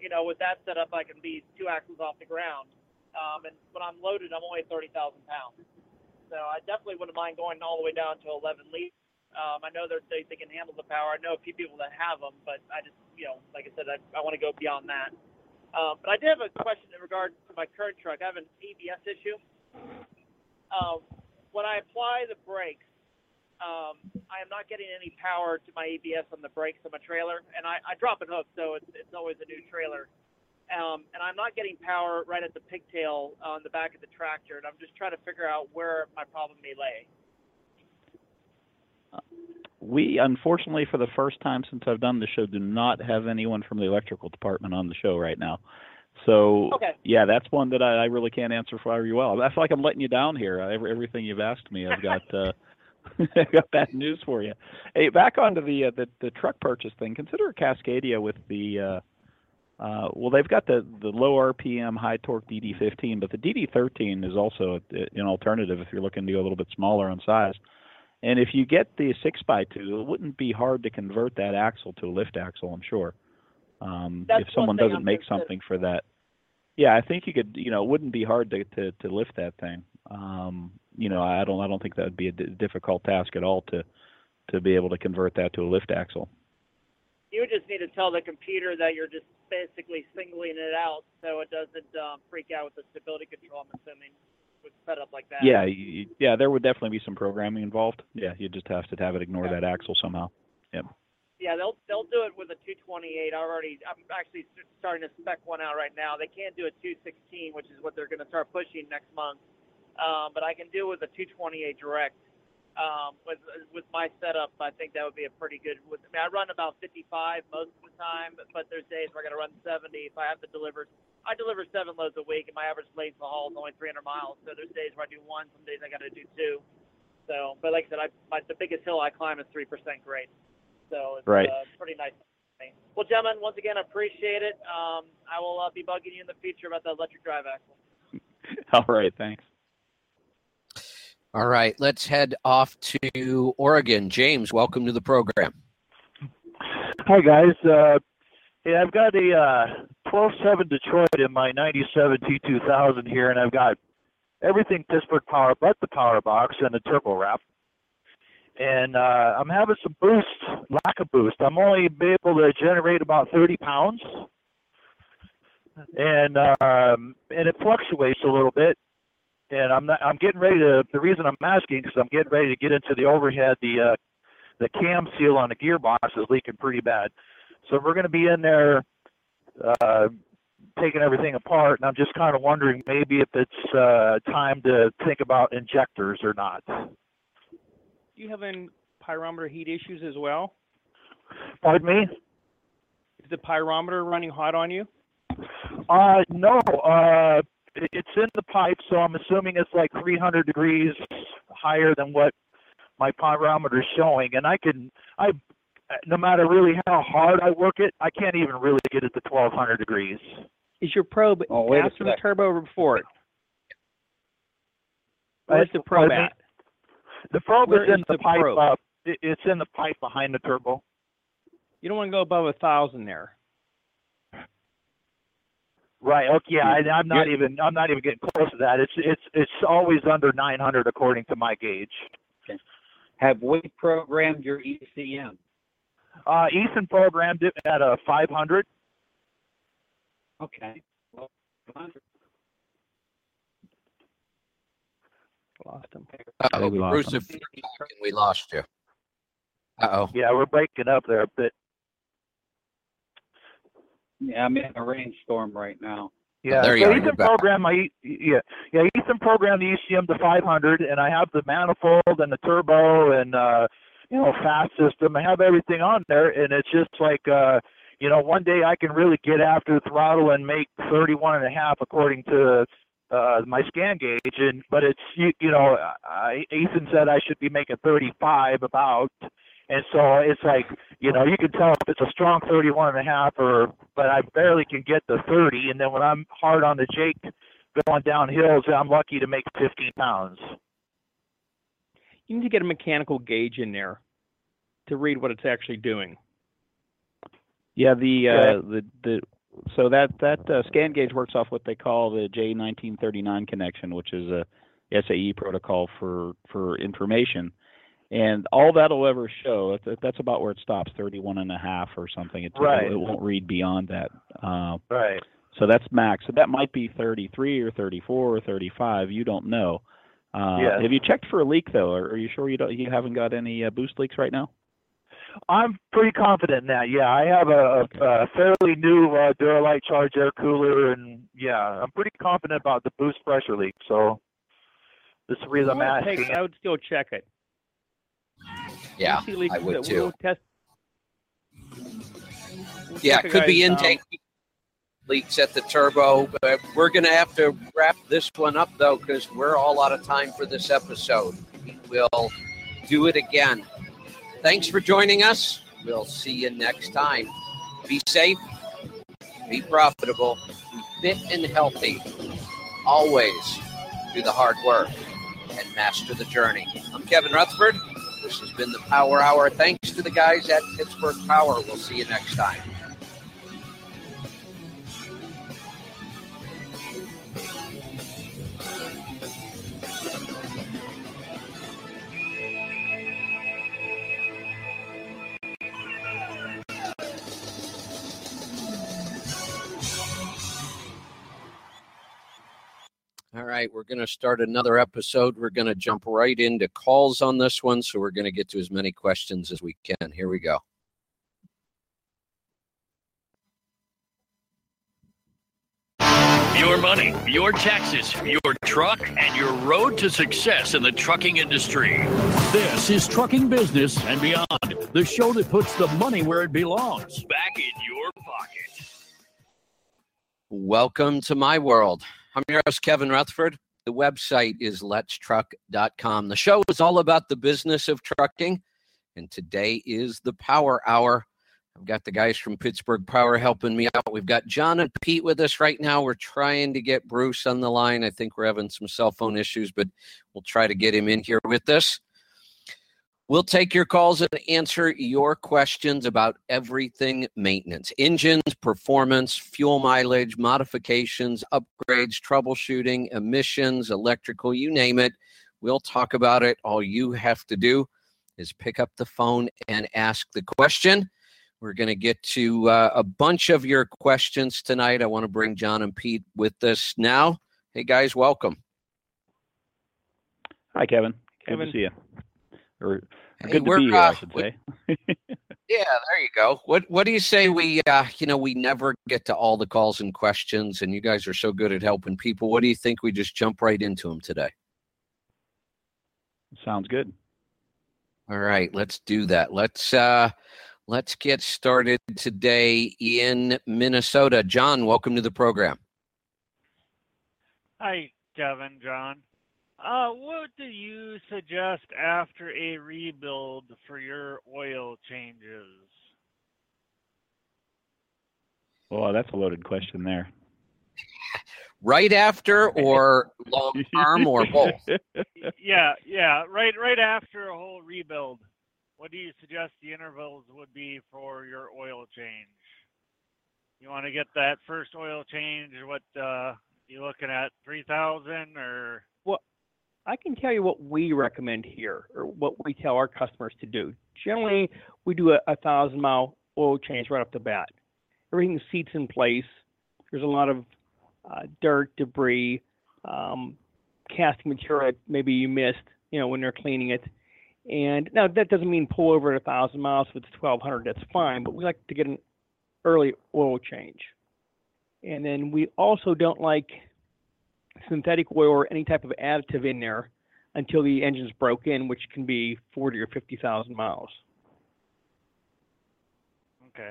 S7: you know, with that setup, I can be two axles off the ground. um, and when I'm loaded, I'm only 30,000 pounds. So I definitely wouldn't mind going all the way down to 11 liters. Um, I know they they can handle the power. I know a few people that have them, but I just you know, like I said, I, I want to go beyond that. Um, but I did have a question in regard to my current truck. I have an ABS issue. Um, when I apply the brakes, um, I am not getting any power to my ABS on the brakes of my trailer, and I, I drop and hook, so it's, it's always a new trailer. Um, and I'm not getting power right at the pigtail on the back of the tractor, and I'm just trying to figure out where my problem may lay.
S4: We, unfortunately, for the first time since I've done the show, do not have anyone from the electrical department on the show right now. So,
S7: Okay.
S4: yeah, that's one that I, I really can't answer for you well. I feel like I'm letting you down here. Every, everything you've asked me, I've got. Uh, I've got bad news for you. Hey, back onto the uh, the, the truck purchase thing. Consider a Cascadia with the. Uh, uh, well, they've got the, the low RPM, high torque DD15, but the DD13 is also a, an alternative if you're looking to go a little bit smaller on size. And if you get the six by two, it wouldn't be hard to convert that axle to a lift axle, I'm sure. Um, if someone doesn't
S7: I'm
S4: make something for that. Yeah, I think you could, you know, it wouldn't be hard to, to, to lift that thing. Um, you know, I don't, I don't think that would be a d- difficult task at all to, to be able to convert that to a lift axle.
S7: You would just need to tell the computer that you're just basically singling it out so it doesn't um, freak out with the stability control. I'm assuming with setup like that.
S4: Yeah, yeah, there would definitely be some programming involved. Yeah, you just have to have it ignore
S7: Okay.
S4: that axle somehow.
S7: Yeah, Yeah, they'll they'll do it with a 228. I already I'm actually starting to spec one out right now. They can't do a 216, which is what they're going to start pushing next month. Um, but I can do with a 228 direct. Um, with with my setup, I think that would be a pretty good. With, I mean, I run about 55 most of the time, but, there's days where I got to run 70 if I have to deliver. I deliver seven loads a week, and my average length of haul is only 300 miles. So there's days where I do one, some days I got to do two. So, but like I said, I, my, the biggest hill I climb is three percent grade. So it's
S4: Right.
S7: uh, pretty nice. Well, gentlemen, once again, I appreciate it. Um, I will uh, be bugging you in the future about the electric drive axle.
S4: All right, thanks.
S2: All right, let's head off to Oregon. James, welcome to the program.
S8: Hi guys. Uh, yeah, I've got a uh, 12.7 Detroit in my 97 T2000 here, and I've got everything Pittsburgh power but the power box and the turbo wrap. And uh, I'm having some boost, lack of boost. I'm only able to generate about 30 pounds, and um, and it fluctuates a little bit. And I'm not, I'm getting ready to. The reason I'm asking because I'm getting ready to get into the overhead. The uh, the cam seal on the gearbox is leaking pretty bad. So we're going to be in there uh, taking everything apart, and I'm just kind of wondering maybe if it's uh, time to think about injectors or not.
S5: Do you have any pyrometer heat issues as well?
S8: Pardon me?
S5: Is the pyrometer running hot on you?
S8: Uh, no, uh, it's in the pipe, so I'm assuming it's like 300 degrees higher than what my pyrometer is showing, and I can, I, no matter really how hard I work it, I can't even really get it to 1200 degrees.
S5: Is your probe
S3: Oh, wait
S5: after the turbo or before it? Where's the probe
S8: Pardon me?
S5: at?
S8: The probe
S5: Where
S8: is in
S5: is
S8: the,
S5: the
S8: pipe. Uh, it's in the pipe behind the turbo.
S5: You don't want to go above a thousand there.
S8: Right. Okay. Yeah. I, I'm not even. I'm not even getting close to that. It's it's it's always under 900 according to my gauge.
S3: Have we programmed your ECM?
S8: Uh, Ethan programmed it at a 500.
S3: Okay. Well, 100.
S5: Lost him.
S2: Uh-oh,
S4: we lost
S2: Bruce,
S4: him.
S2: if you're talking, we lost you. Uh-oh.
S8: Yeah, we're breaking up there a bit.
S3: Yeah, I'm in a rainstorm right now.
S8: Yeah.
S2: there you
S8: so
S2: are, you're
S8: Ethan
S2: back.
S8: programmed my E- yeah yeah Ethan programmed the ECM to 500, and I have the manifold and the turbo and uh, you know fast system. I have everything on there, and it's just like uh, you know one day I can really get after the throttle and make 31 and a half according to uh, my scan gauge, and but it's you, you know I, Ethan said I should be making 35 about. And so it's like, you know, you can tell if it's a strong 31 and a half or, but I barely can get the 30. And then when I'm hard on the Jake going down hills, I'm lucky to make 15 pounds.
S5: You need to get a mechanical gauge in there to read what it's actually doing.
S4: Yeah, the uh,
S8: Okay.
S4: the the so that that uh, scan gauge works off what they call the J1939 connection, which is a SAE protocol for for information. And all that'll ever show, that's about where it stops, 31 and a half or something. It,
S8: right.
S4: it won't read beyond that. Uh,
S8: right.
S4: So that's max. So that might be 33 or 34 or 35. You don't know. Uh,
S8: yeah.
S4: Have you checked for a leak though? Or are you sure you don't? You haven't got any uh, boost leaks right now?
S8: I'm pretty confident in that. Yeah, I have a, a fairly new uh, Duralite charge air cooler, and yeah, I'm pretty confident about the boost pressure leak. So this is the reason I'm asking.
S5: I would still check it.
S2: Yeah, I would
S5: we'll
S2: too.
S5: Test,
S2: Yeah, it could be
S5: um,
S2: intake leaks at the turbo. But we're going to have to wrap this one up though, because we're all out of time for this episode. We will do it again. Thanks for joining us. We'll see you next time. Be safe, be profitable, be fit and healthy. Always do the hard work and master the journey. I'm Kevin Rutherford. This has been the Power Hour. Thanks to the guys at Pittsburgh Power. We'll see you next time. All right, we're going to start another episode. We're going to jump right into calls on this one. So we're going to get to as many questions as we can. Here we go.
S1: Your money, your taxes, your truck, and your road to success in the trucking industry. This is Trucking Business and Beyond, the show that puts the money where it belongs back in your pocket.
S2: Welcome to my world. I'm your host, Kevin Rutherford. The website is letstruck.com. The show is all about the business of trucking, and today is the Power Hour. I've got the guys from Pittsburgh Power helping me out. We've got John and Pete with us right now. We're trying to get Bruce on the line. I think we're having some cell phone issues, but we'll try to get him in here with us. We'll take your calls and answer your questions about everything maintenance engines, performance, fuel mileage, modifications, upgrades, troubleshooting, emissions, electrical, you name it. We'll talk about it. All you have to do is pick up the phone and ask the question. We're going to get to uh, a bunch of your questions tonight. I want to bring John and Pete with us now. Hey, guys, welcome.
S4: Hi, Kevin. Good
S5: Kevin.
S4: to see you. Or
S2: Hey,
S4: good to
S2: we're,
S4: be here,
S2: uh,
S4: I should
S2: we-
S4: say.
S2: Yeah, there you go. What What do you say we, uh, you know, we never get to all the calls and questions, and you guys are so good at helping people. What do you think we just jump right into them today?
S4: Sounds good.
S2: All right, let's do that. Let's uh, let's get started today in Minnesota. John, welcome to the program.
S9: Hi, Kevin, John. Uh, what do you suggest after a rebuild for your oil changes?
S4: Well, that's a loaded question there.
S2: Right after or long term or both?
S9: yeah, yeah, right, right after a whole rebuild. What do you suggest the intervals would be for your oil change? You want to get that first oil change? What uh, you looking at? Three thousand or?
S5: I can tell you what we recommend here, or what we tell our customers to do. Generally, we do a, a thousand mile oil change right off the bat. Everything seats in place. There's a lot of uh, dirt, debris, um, casting material that maybe you missed, you know, when they're cleaning it. And now that doesn't mean pull over at a thousand miles if it's 1200. That's fine, but we like to get an early oil change. And then we also don't like synthetic oil or any type of additive in there until the engine's broken, which can be 40 or 50,000 miles.
S9: Okay.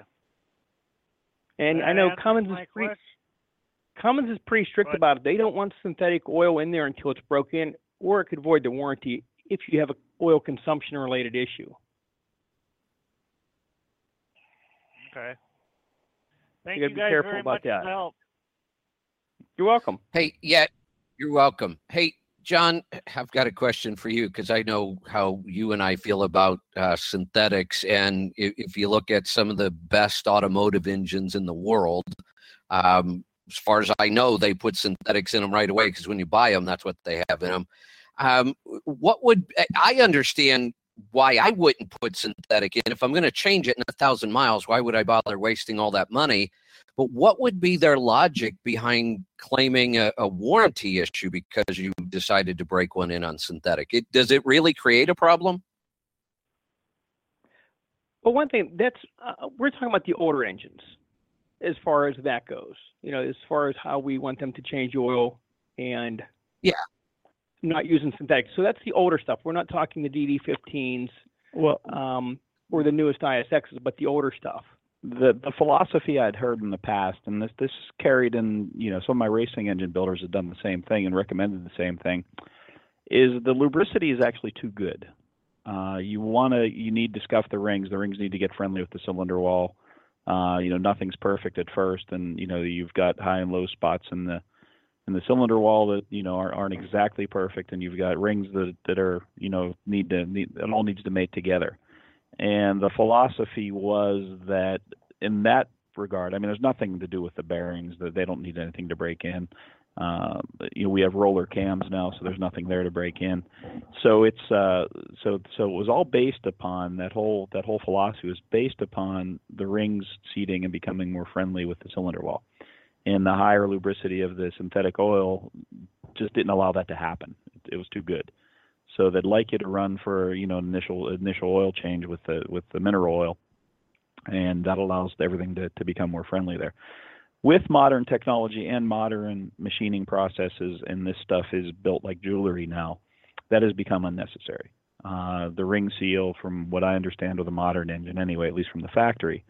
S5: And
S9: That
S5: I know Cummins is pretty. Cummins is pretty strict
S9: But-
S5: about it. They don't want synthetic oil in there until it's broken, or it could void the warranty if you have a oil consumption related issue.
S9: Okay. Thank you
S5: be
S9: guys
S5: careful
S9: very
S5: about
S9: much for
S5: that.
S9: the help.
S5: You're welcome.
S2: Hey, yeah, you're welcome. Hey, John, I've got a question for you because I know how you and I feel about uh, synthetics. And if, if you look at some of the best automotive engines in the world, Um, as far as I know, they put synthetics in them right away because when you buy them, that's what they have in them. Um, what would I understand why I wouldn't put synthetic in? If I'm going to change it in a thousand miles, why would I bother wasting all that money? But what would be their logic behind claiming a, a warranty issue because you decided to break one in on synthetic? It, does it really create a problem?
S5: Well, one thing that's uh, we're talking about the older engines, as far as that goes. You know, as far as how we want them to change oil and
S2: yeah,
S5: not using synthetic. So that's the older stuff. We're not talking the DD15s,
S4: Well,
S5: um, or the newest ISXs, but the older stuff.
S4: the the philosophy I'd heard in the past, and this this carried in, you know, some of my racing engine builders have done the same thing and recommended the same thing, is the lubricity is actually too good. Uh, you want to, you need to scuff the rings. The rings need to get friendly with the cylinder wall. Uh, you know, nothing's perfect at first, and you know you've got high and low spots in the in the cylinder wall that you know aren't, aren't exactly perfect, and you've got rings that that are you know need to need it all needs to mate together. And the philosophy was that in that regard, I mean, there's nothing to do with the bearings; that they don't need anything to break in. Uh, you know, we have roller cams now, so there's nothing there to break in. So it's uh, so so it was all based upon that whole that whole philosophy was based upon the rings seating and becoming more friendly with the cylinder wall. And the higher lubricity of the synthetic oil just didn't allow that to happen. It, was too good. So they'd like you to run for you know initial initial oil change with the with the mineral oil, and that allows everything to, to become more friendly there with modern technology and modern machining processes, and this stuff is built like jewelry now, that has become unnecessary. Uh, the ring seal, from what I understand with a modern engine, anyway, at least from the factory,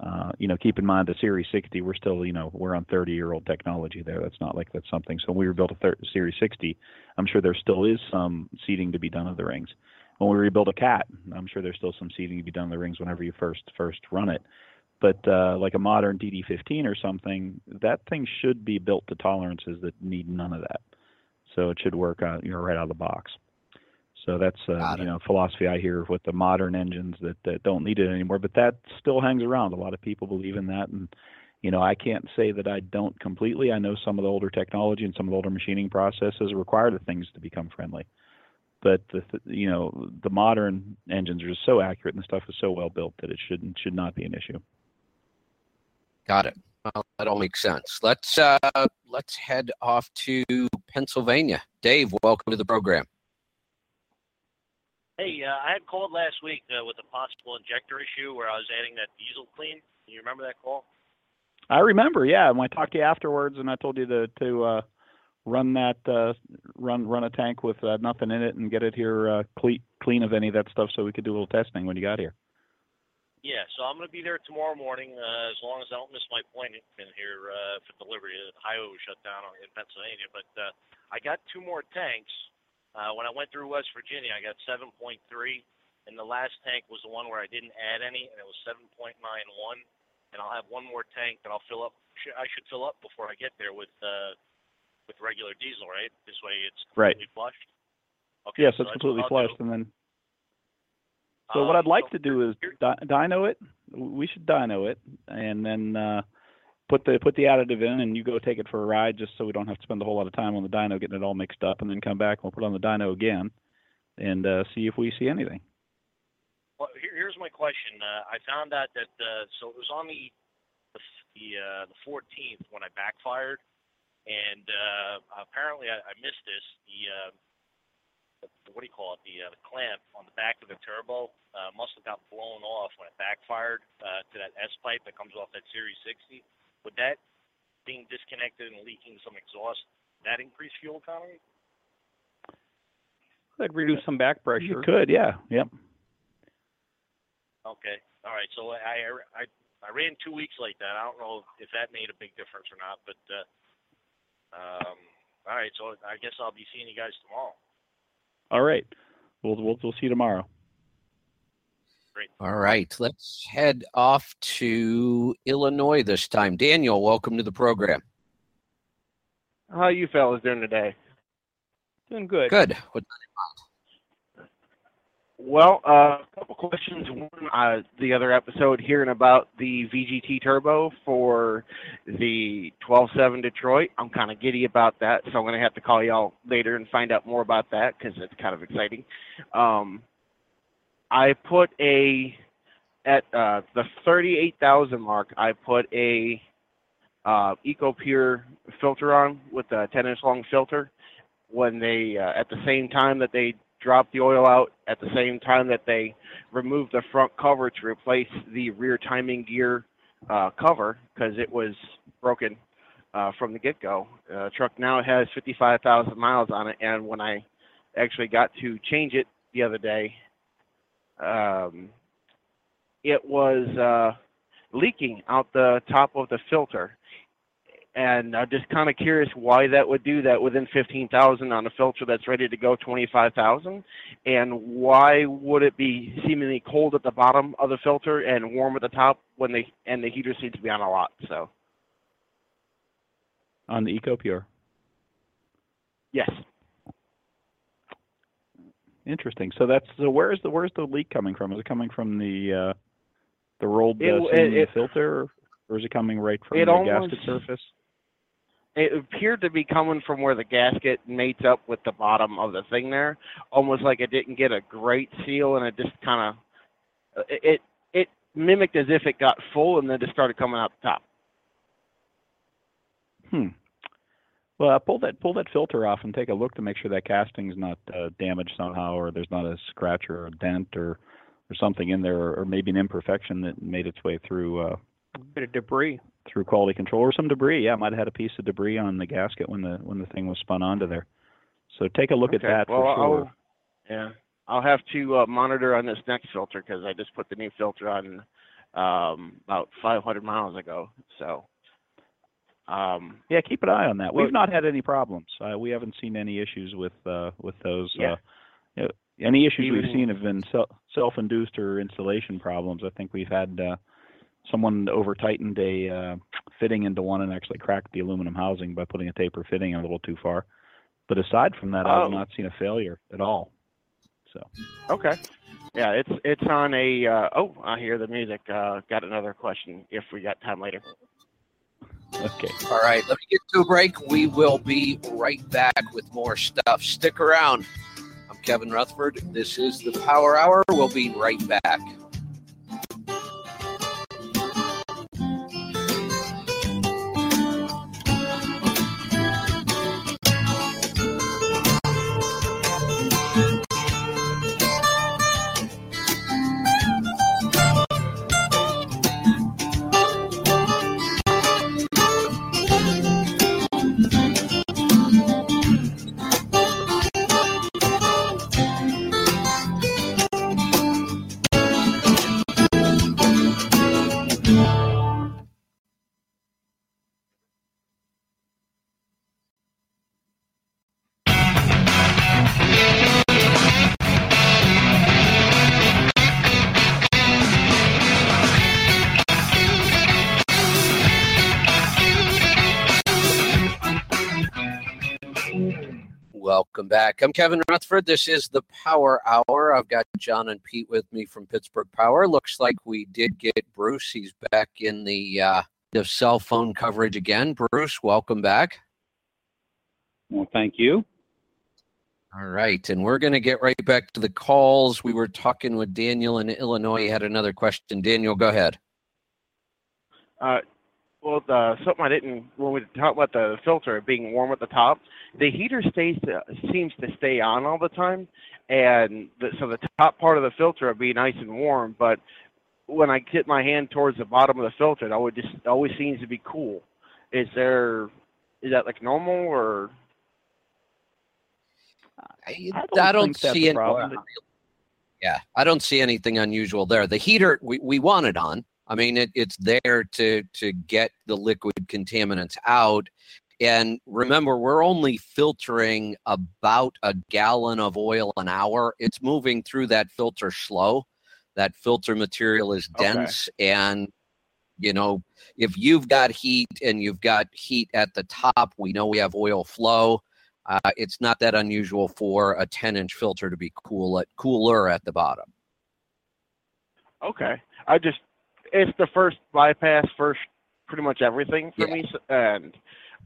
S4: uh, you know, keep in mind the Series 60, we're still, you know, we're on 30-year-old technology there. That's not like that's something. So when we rebuilt a thir- Series 60, I'm sure there still is some seating to be done of the rings. When we rebuild a cat, I'm sure there's still some seating to be done of the rings whenever you first first run it but uh, like a modern DD15 or something, that thing should be built to tolerances that need none of that. So it should work out, you know, right out of the box. So that's uh, you know philosophy I hear with the modern engines that, that don't need it anymore. But that still hangs around. A lot of people believe in that, and you know I can't say that I don't completely. I know some of the older technology and some of the older machining processes require the things to become friendly. But the you know the modern engines are just so accurate and the stuff is so well built that it shouldn't should not be an issue.
S2: Got it. Well, that all makes sense. Let's uh, let's head off to Pennsylvania. Dave, welcome to the program.
S10: Hey, uh, I had called last week uh, with a possible injector issue where I was adding that diesel clean. You remember that call?
S4: I remember, yeah. When I talked to you afterwards, and I told you to to uh, run that uh, run run a tank with uh, nothing in it and get it here uh, clean clean of any of that stuff, so we could do a little testing when you got here.
S10: Yeah, so I'm going to be there tomorrow morning uh, as long as I don't miss my appointment in here uh, for delivery. The highway was shut down in Pennsylvania, but uh, I got two more tanks. Uh, when I went through West Virginia, I got 7.3, and the last tank was the one where I didn't add any, and it was 7.91. And I'll have one more tank that I'll fill up. I should fill up before I get there with uh, with regular diesel, right? This way it's
S4: Right.
S10: completely flushed. Okay,
S4: yes,
S10: so
S4: it's completely flushed,
S10: do.
S4: and then. So what
S10: Um,
S4: I'd like
S10: so
S4: to do is di- dyno it. We should dyno it, and then uh, put the put the additive in, and you go take it for a ride, just so we don't have to spend a whole lot of time on the dyno getting it all mixed up, and then come back and we'll put on the dyno again, and uh, see if we see anything.
S10: Well, here, here's my question. Uh, I found out that uh, so it was on the the the, uh, the 14th when I backfired, and uh, apparently I, I missed this. The, uh, the what do you call it? The uh, the clamp on the back of the turbo uh, must have got blown off when it backfired uh, to that S pipe that comes off that Series 60. Would that being disconnected and leaking some exhaust that increase fuel economy?
S5: That'd reduce some back pressure.
S4: You could, yeah, yep.
S10: Okay. All right. So I I I ran two weeks like that. I don't know if that made a big difference or not, but uh, um, all right. So I guess I'll be seeing you guys tomorrow.
S4: All right, we'll we'll, we'll see you tomorrow.
S10: Great.
S2: All right, let's head off to Illinois this time. Daniel, welcome to the program.
S11: How you fellas doing today?
S5: Doing good.
S2: Good. What,
S11: Well, uh, a couple questions. One, uh, the other episode, hearing about the VGT turbo for the 12.7 Detroit. I'm kind of giddy about that, so I'm going to have to call y'all later and find out more about that because it's kind of exciting. Um, I put a at uh, the 38,000 mark. I put a uh, EcoPure filter on with a 10 inch long filter. When they uh, at the same time that they drop the oil out, at the same time that they remove the front cover to replace the rear timing gear uh, cover because it was broken uh, from the get-go. Uh, truck now has 55,000 miles on it, and when I actually got to change it the other day, um, it was uh, leaking out the top of the filter. And I'm just kind of curious why that would do that within 15,000 on a filter that's ready to go 25,000, and why would it be seemingly cold at the bottom of the filter and warm at the top when they and the heater seems to be on a lot. So
S4: On the EcoPure.
S11: yes,
S4: Interesting. So that's so where's the where's the leak coming from? Is it coming from the uh, the rolled uh,
S11: it- it-
S4: filter, or is it coming right from the
S11: almost-
S4: gasket surface?
S11: it appeared to be coming from where the gasket mates up with the bottom of the thing there, almost like it didn't get a great seal and it just kind of it, it it mimicked as if it got full and then just started coming out the top.
S4: Hmm. Well, uh, pull that pull that filter off and take a look to make sure that casting's not uh, damaged somehow, or there's not a scratch or a dent or or something in there, or, or maybe an imperfection that made its way through uh,
S5: bit of debris.
S4: through quality control or some debris. Yeah, might have had a piece of debris on the gasket when the when the thing was spun onto there. So take a look at that
S11: well,
S4: for sure.
S11: I'll, yeah, I'll have to uh, monitor on this next filter because I just put the new filter on um, about 500 miles ago. So, um,
S4: Yeah, keep an eye on that. We've not had any problems. Uh, we haven't seen any issues with uh, with those.
S11: Yeah.
S4: Uh, you know, any issues we've seen have been self self-induced or installation problems. I think we've had uh, someone over tightened a uh, fitting into one and actually cracked the aluminum housing by putting a taper fitting a little too far. But aside from that,
S11: Oh.
S4: I've not seen a failure at all. So
S11: okay, yeah, it's it's on a. Uh, oh, I hear the music. Uh, got another question if we got time later.
S4: Okay.
S2: All right, let me get to a break. We will be right back with more stuff. Stick around. I'm Kevin Rutherford. This is the Power Hour. We'll be right back. Welcome back. I'm Kevin Rutherford. This is the Power Hour. I've got John and Pete with me from Pittsburgh Power. Looks like we did get Bruce. He's back in the uh, the cell phone coverage again. Bruce, welcome back.
S3: Well, thank you.
S2: All right, and we're going to get right back to the calls. We were talking with Daniel in Illinois. He had another question. Daniel, go ahead.
S11: Uh, well, the, something I didn't when we talked about the filter being warm at the top, the heater stays uh, seems to stay on all the time, and the, so the top part of the filter would be nice and warm. But when I get my hand towards the bottom of the filter, it always just always seems to be cool. Is there is that like normal or?
S2: I,
S4: don't
S2: I don't see
S4: a
S2: any.
S4: problem.
S2: Yeah, I don't see anything unusual there. The heater, we, we want it on. I mean, it, it's there to to get the liquid contaminants out. And remember, we're only filtering about a gallon of oil an hour. It's moving through that filter slow. That filter material is
S11: Okay.
S2: dense, and you know, if you've got heat and you've got heat at the top, we know we have oil flow. uh, it's not that unusual for a 10 inch filter to be cool at cooler at the bottom.
S11: Okay. I just it's the first bypass, first pretty much everything for
S2: Yeah.
S11: me, and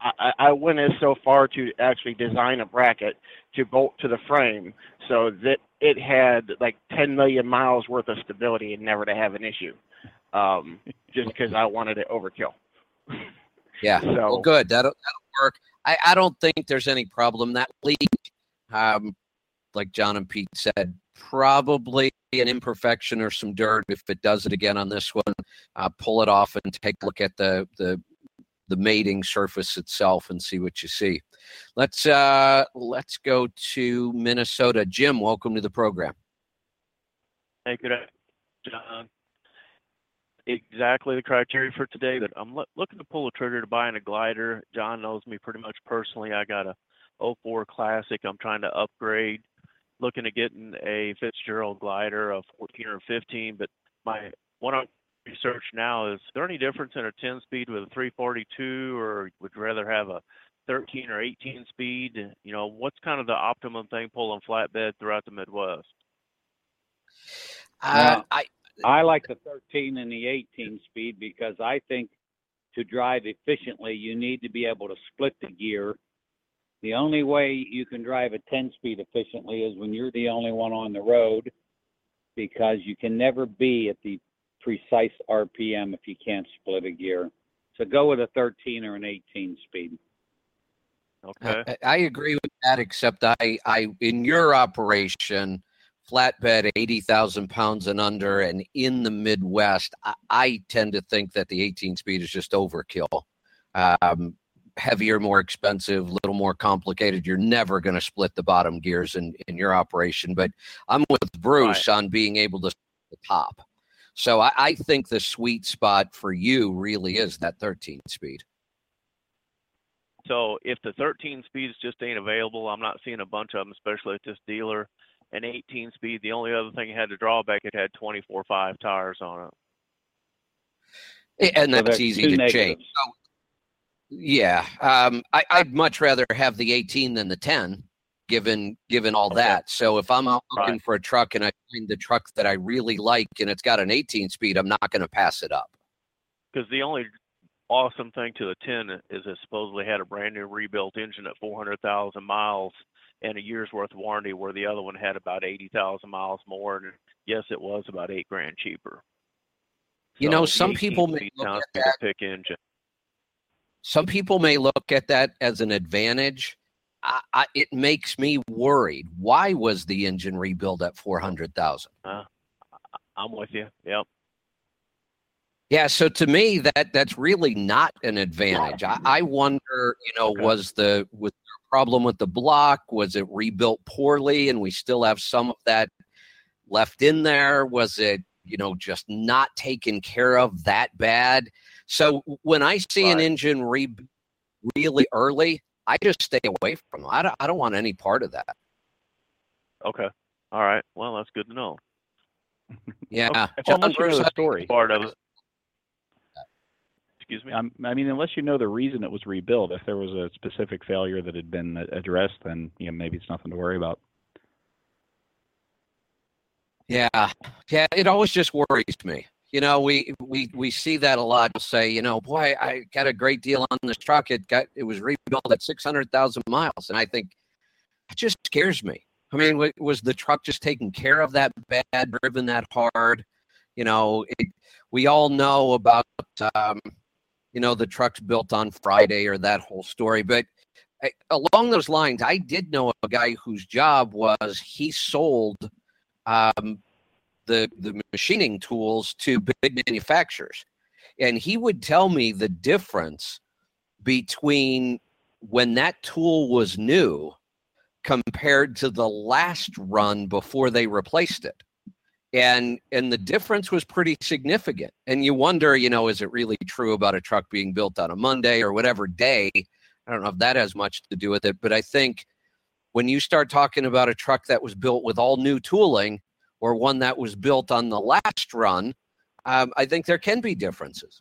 S11: I, I went as so far to actually design a bracket to bolt to the frame so that it had like 10 million miles worth of stability and never to have an issue. Um, just because I wanted it overkill.
S2: Yeah.
S11: So
S2: Well, good. That'll, that'll work. I, I don't think there's any problem. That leak, um, like John and Pete said, probably an imperfection or some dirt. If it does it again on this one, uh, pull it off and take a look at the the the mating surface itself and see what you see. Let's uh let's go to Minnesota. Jim, welcome to the program.
S12: Hey, good afternoon. Exactly the criteria for today, but I'm loo- looking to pull a trigger to buying a glider. John knows me pretty much personally. I got a 04 Classic. I'm trying to upgrade. Looking at getting a Fitzgerald glider, a 14 or 15. But my one research now is there any difference in a 10 speed with a 342, or would you rather have a 13 or 18 speed? You know, what's kind of the optimum thing pulling flatbed throughout the Midwest?
S2: Uh,
S3: Now,
S2: I
S3: I like the 13 and the 18 speed because I think to drive efficiently, you need to be able to split the gear. The only way you can drive a 10 speed efficiently is when you're the only one on the road because you can never be at the precise RPM if you can't split a gear. So go with a 13 or an 18 speed.
S12: Okay.
S2: I, I agree with that, except I, I in your operation, flatbed, 80,000 pounds and under, and in the Midwest, I, I tend to think that the 18 speed is just overkill. Um, heavier, more expensive, a little more complicated. You're never going to split the bottom gears in, in your operation. But I'm with Bruce on being able to split the top. So I, I think the sweet spot for you really is that 13 speed.
S12: So if the 13 speeds just ain't available, I'm not seeing a bunch of them, especially at this dealer. An 18 speed, the only other thing it had to drawback, it had 24.5 tires on it.
S2: and
S3: So
S2: that's
S3: there's
S2: easy to
S3: negatives.
S2: change. So, yeah, um, I, I'd much rather have the 18 than the 10, given given all that. So if I'm out looking for a truck and I find the truck that I really like and it's got an 18 speed, I'm not going to pass it up.
S12: Because the only awesome thing to the 10 is it supposedly had a brand new rebuilt engine at 400,000 miles and a year's worth of warranty, where the other one had about 80,000 miles more. And yes, it was about eight grand cheaper.
S2: You
S12: So
S2: know, some people may look at that.
S12: pick engine.
S2: Some people may look at that as an advantage. I, I, it makes me worried. Why was the engine rebuilt at 400,000?
S12: Uh, I'm with you. Yep.
S2: Yeah, so to me that that's really not an advantage. I, I wonder, you know, was the was there a problem with the block? Was it rebuilt poorly and we still have some of that left in there? Was it, you know, just not taken care of that bad? So when I see an engine re- really early, I just stay away from them. I don't, I don't want any part of that.
S12: Okay. All right. Well, that's good to know.
S2: Yeah.
S4: Well,
S2: John
S4: unless you know
S2: Bruce,
S4: the story.
S12: Part of it. Excuse me.
S4: Um, I mean, unless you know the reason it was rebuilt, if there was a specific failure that had been addressed, then you know maybe it's nothing to worry about.
S2: Yeah, yeah, it always just worries me. You know, we we we see that a lot. To say, you know, boy, I got a great deal on this truck. It got it was rebuilt at six hundred thousand miles, and I think it just scares me. I mean, was the truck just taken care of that bad, driven that hard? You know, it, we all know about um, you know the truck's built on Friday or that whole story, but I, along those lines, I did know a guy whose job was he sold um, the the machining tools to big manufacturers, and he would tell me the difference between when that tool was new compared to the last run before they replaced it. And and the difference was pretty significant. And you wonder you know is it really true about a truck being built on a monday or whatever day? I don't know if that has much to do with it but i think when you start talking about a truck that was built with all new tooling or one that was built on the last run um, i think there can be differences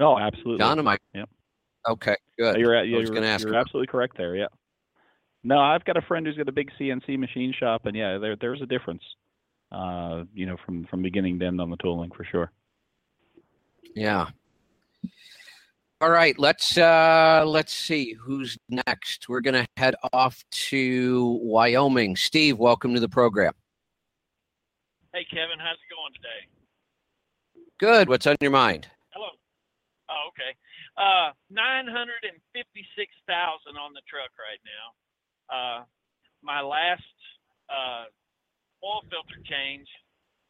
S4: Oh, absolutely.
S2: John, am I-
S4: Yep.
S2: Okay, good.
S4: You're,
S2: I
S4: you're,
S2: was going to ask
S4: you're absolutely correct there. Yeah. No, I've got a friend who's got a big CNC machine shop, and yeah, there there's a difference. Uh, you know, from from beginning to end on the tooling for sure.
S2: Yeah. All right, let's uh let's see who's next. We're gonna head off to Wyoming. Steve, welcome to the program.
S13: Hey, Kevin, how's it going today?
S2: Good. What's on your mind?
S13: Hello. Oh, okay. Uh, nine hundred and fifty-six thousand on the truck right now. Uh, my last uh, oil filter change,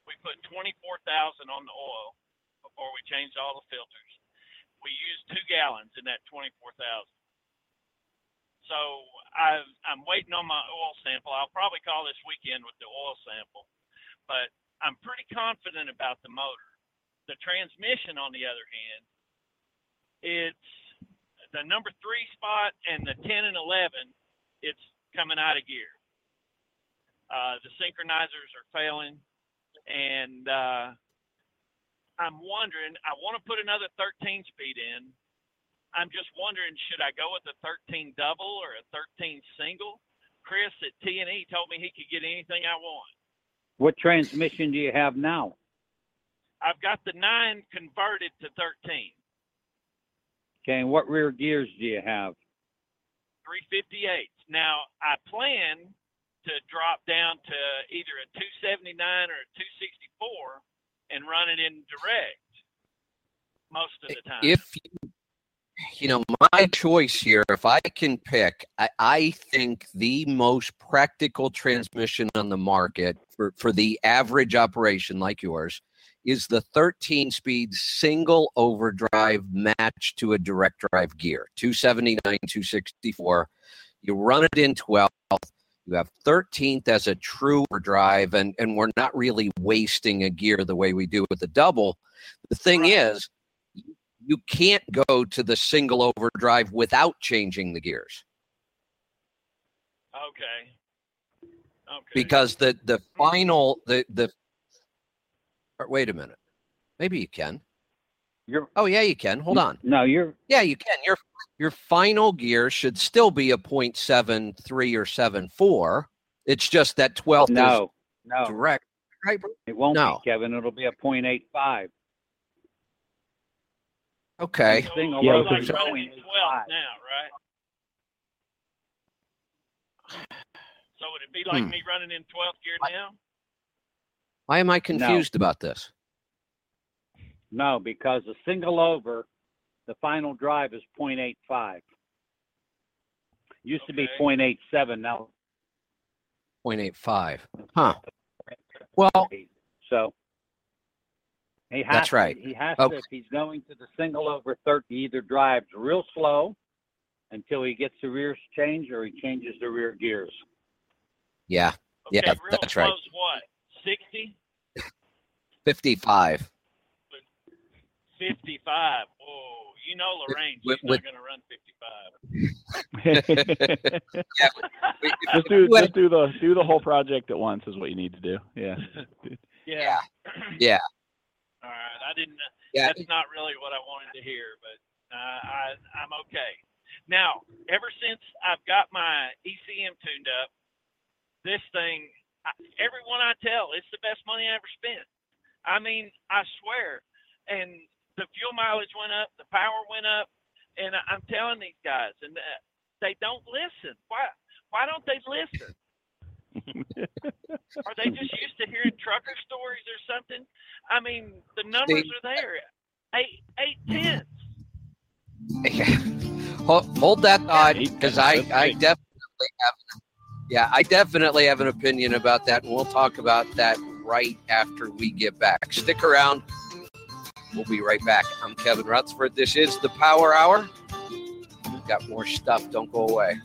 S13: we put twenty-four thousand on the oil before we changed all the filters. We used two gallons in that twenty-four thousand. So I, I'm waiting on my oil sample. I'll probably call this weekend with the oil sample, but I'm pretty confident about the motor. The transmission, on the other hand, it's the number three spot and the 10 and 11, it's coming out of gear. Uh, the synchronizers are failing, and uh, I'm wondering. I want to put another 13 speed in. I'm just wondering, should I go with a 13 double or a 13 single? Chris at T&E told me he could get anything I want.
S3: What transmission do you have now?
S13: I've got the nine converted to 13,
S3: Okay, and what rear gears do you have?
S13: 358. Now I plan to drop down to either a 279 or a 264 and run it in direct most of the time.
S2: If you, you know, my choice here, if I can pick, I, I think the most practical transmission on the market for, for the average operation like yours is the 13 speed single overdrive matched to a direct drive gear 279, 264. You run it in 12th. You have 13th as a true overdrive, and, and we're not really wasting a gear the way we do with the double. The thing is, you can't go to the single overdrive without changing the gears
S13: Okay. Okay.
S2: because the the mm. final the the wait a minute maybe you can
S3: You're,
S2: oh yeah you can hold on
S3: No, you're
S2: yeah you can your your final gear should still be a 0.73 or 74 it's just that 12th
S3: no,
S2: is
S3: no.
S2: direct right bro?
S3: It won't
S2: No.
S3: be, Kevin. It'll be a .85.
S2: okay
S3: Single
S4: Yeah,
S3: rotor
S13: like
S3: is
S13: running in 12 now, right? So would it be like
S2: Hmm.
S13: me running in 12th gear now?
S2: why am i confused about this
S3: No, because a single over, the final drive is .85. Used to be
S13: Okay.
S3: .87. Now,
S2: 0.85 huh well
S3: so he has
S2: That's
S3: to-
S2: right.
S3: he has
S2: Okay.
S3: to if he's going to the single over 30, he either drives real slow until he gets the rear change, or he changes the rear gears.
S2: yeah
S13: Okay,
S2: Yeah,
S13: real
S2: that's right.
S13: slow's what? 60?
S2: 55
S13: 55. Whoa. You know Lorraine,
S2: With-
S13: she's
S2: with-
S13: not going to run 55.
S2: We-
S4: just do just do the do the whole project at once is what you need to do. Yeah.
S13: Yeah.
S2: Yeah.
S13: All right. I didn't.
S2: Yeah.
S13: That's not really what I wanted to hear, but uh, I I'm okay. Now, ever since I've got my ECM tuned up, this thing, I, everyone I tell, it's the best money I ever spent. I mean, I swear. And the fuel mileage went up, the power went up, and I- I'm telling these guys, and uh, they don't listen. Why? Why don't they listen? Are they just used to hearing trucker stories or something? I mean, the numbers
S2: Steve.
S13: are there. Eight, eight tenths.
S2: hold, hold that thought because I, I definitely have yeah I definitely have an opinion about that and we'll talk about that right after we get back stick around we'll be right back. I'm Kevin Rutherford this is the Power Hour. We've got more stuff. Don't go away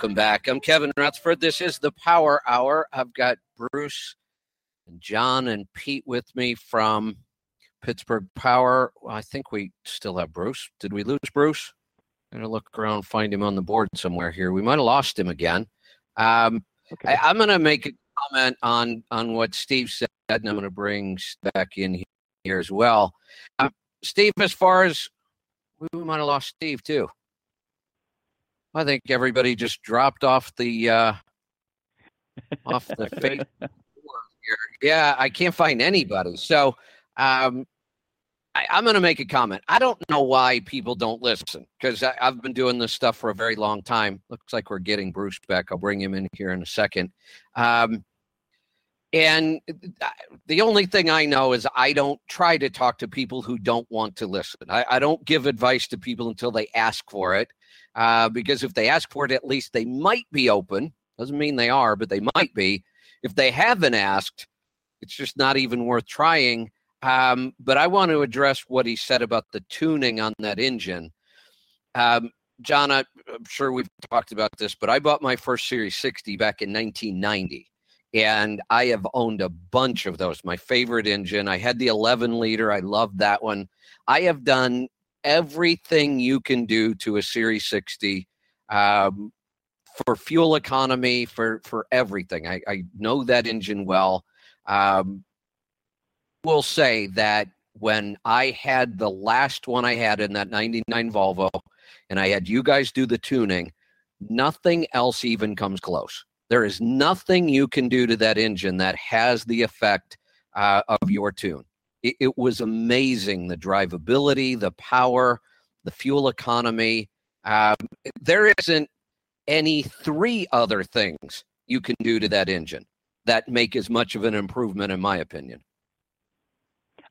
S2: Welcome back. I'm Kevin Rutherford. This is the Power Hour. I've got Bruce and John and Pete with me from Pittsburgh Power. Well, I think we still have Bruce. Did we lose Bruce? I'm gonna look around, find him on the board somewhere here. We might have lost him again. Um,
S4: Okay.
S2: I, I'm gonna make a comment on on what Steve said, and I'm gonna bring back in here as well. Uh, Steve, as far as we might have lost Steve too. I think everybody just dropped off the uh, off the face. Yeah, I can't find anybody. So um, I, I'm going to make a comment. I don't know why people don't listen because I've been doing this stuff for a very long time. Looks like we're getting Bruce back. I'll bring him in here in a second. Um, and the only thing I know is I don't try to talk to people who don't want to listen. I, I don't give advice to people until they ask for it. Uh, because if they ask for it, at least they might be open. Doesn't mean they are, but they might be. If they haven't asked, it's just not even worth trying. Um, but I want to address what he said about the tuning on that engine. Um, John, I, I'm sure we've talked about this, but I bought my first Series 60 back in 1990 and I have owned a bunch of those. My favorite engine. I had the 11 liter. I loved that one. I have done everything you can do to a Series 60 um, for fuel economy, for for everything. I, I know that engine well. Um, will say that when I had the last one I had in that 99 Volvo, and I had you guys do the tuning, nothing else even comes close. There is nothing you can do to that engine that has the effect uh, of your tune. It, it was amazing the drivability, the power, the fuel economy. Um, there isn't any three other things you can do to that engine that make as much of an improvement, in my opinion.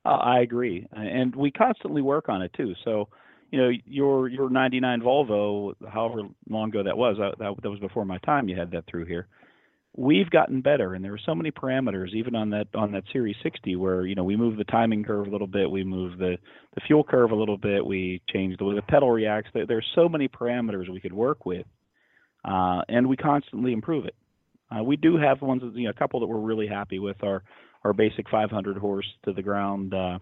S4: Uh, I agree, and we constantly work on it too. So, you know, your your '99 Volvo, however long ago that was, uh, that, that was before my time. You had that through here. We've gotten better, and there are so many parameters, even on that on that Series 60, where you know we move the timing curve a little bit, we move the the fuel curve a little bit, we change the way the pedal reacts. There, there's so many parameters we could work with, uh, and we constantly improve it. Uh, we do have ones, you know, a couple that we're really happy with. Our our basic 500 horse to the ground uh,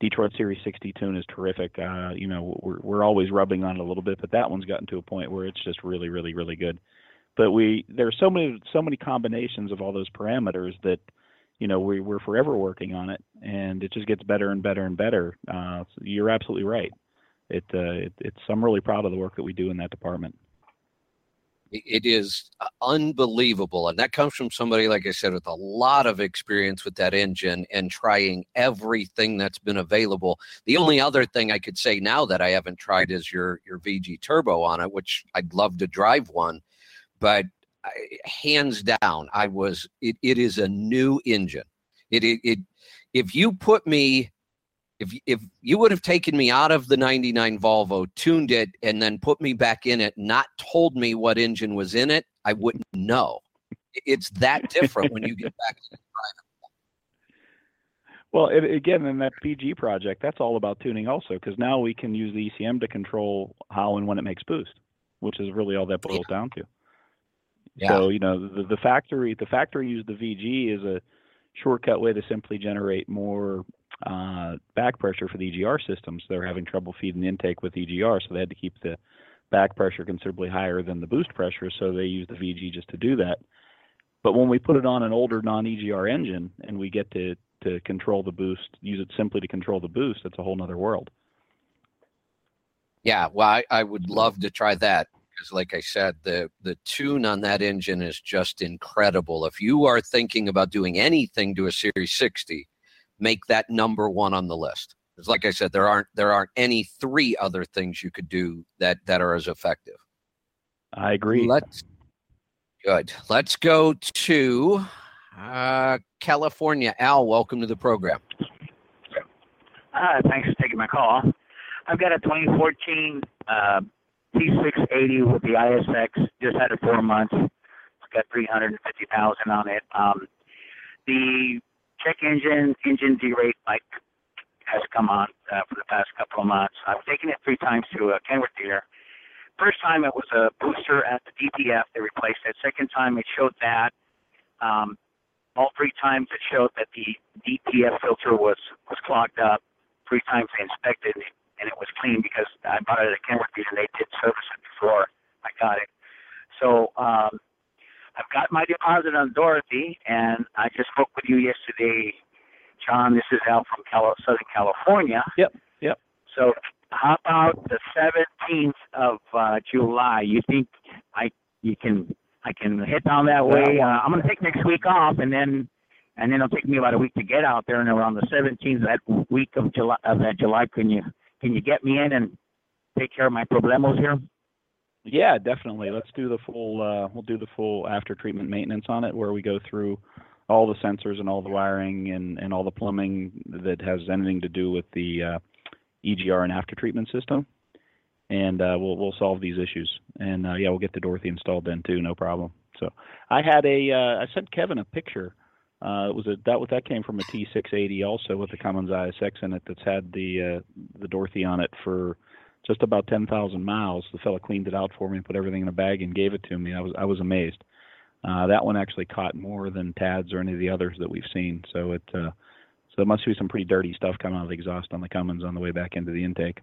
S4: Detroit Series 60 tune is terrific. Uh, you know, we're we're always rubbing on it a little bit, but that one's gotten to a point where it's just really, really, really good. But we there's so many so many combinations of all those parameters that you know we we're forever working on it, and it just gets better and better and better. Uh, so you're absolutely right. It, uh, it it's I'm really proud of the work that we do in that department.
S2: It is uh, unbelievable. And that comes from somebody, like I said, with a lot of experience with that engine and trying everything that's been available. The only other thing I could say now that I haven't tried is your, your VG Turbo on it, which I'd love to drive one. But I, hands down, I was, it, it is a new engine. It, it, it, if you put me if if you would have taken me out of the 99 Volvo, tuned it, and then put me back in it, not told me what engine was in it, I wouldn't know. It's that different when you get back to
S4: Well, it, again, in that VG project, that's all about tuning also, because now we can use the ECM to control how and when it makes boost, which is really all that boils yeah. down to.
S2: Yeah.
S4: So you know the, the factory the factory used the VG as a shortcut way to simply generate more uh, back pressure for the EGR systems. They're having trouble feeding the intake with EGR, so they had to keep the back pressure considerably higher than the boost pressure. So they use the VG just to do that. But when we put it on an older non-EGR engine and we get to to control the boost, use it simply to control the boost, it's a whole nother world.
S2: Yeah, well, I, I would love to try that because, like I said, the the tune on that engine is just incredible. If you are thinking about doing anything to a Series 60, make that number one on the list. Because, like I said, there aren't there aren't any three other things you could do that that are as effective.
S4: I agree.
S2: Let's good. Let's go to uh, California. Al, welcome to the program.
S14: Uh, thanks for taking my call. I've got a 2014 uh, T680 with the ISX. Just had it four months. It's got 350,000 on it. Um, the check engine engine derate light has come on uh, for the past couple of months. I've taken it three times to a Kenworth dealer, first time it was a booster at the DPF. They replaced it. Second time it showed that. Um, all three times it showed that the DPF filter was was clogged up. Three times they inspected it and it was clean because I bought it at Kenworthy and they did service it before I got it. So um, I've got my deposit on Dorothy, and I just spoke with you yesterday, John. This is Al from Cal- Southern California.
S4: Yep. Yep.
S14: So how about the 17th of uh, July? You think I you can I can hit down that way? Uh, I'm going to take next week off, and then and then it'll take me about a week to get out there. And around the 17th that week of July of that July, can you can you get me in and take care of my problemos here?
S4: Yeah, definitely. Let's do the full. Uh, we'll do the full after treatment maintenance on it, where we go through all the sensors and all the wiring and, and all the plumbing that has anything to do with the uh, EGR and after treatment system, and uh, we'll we'll solve these issues. And uh, yeah, we'll get the Dorothy installed then too, no problem. So I had a uh, I sent Kevin a picture. Uh, it was a that that came from a T680 also with the Cummins ISX in it that's had the uh, the Dorothy on it for just about 10,000 miles. The fellow cleaned it out for me and put everything in a bag and gave it to me. I was I was amazed. Uh, that one actually caught more than TADS or any of the others that we've seen. So it uh, so there must be some pretty dirty stuff coming out of the exhaust on the Cummins on the way back into the intake.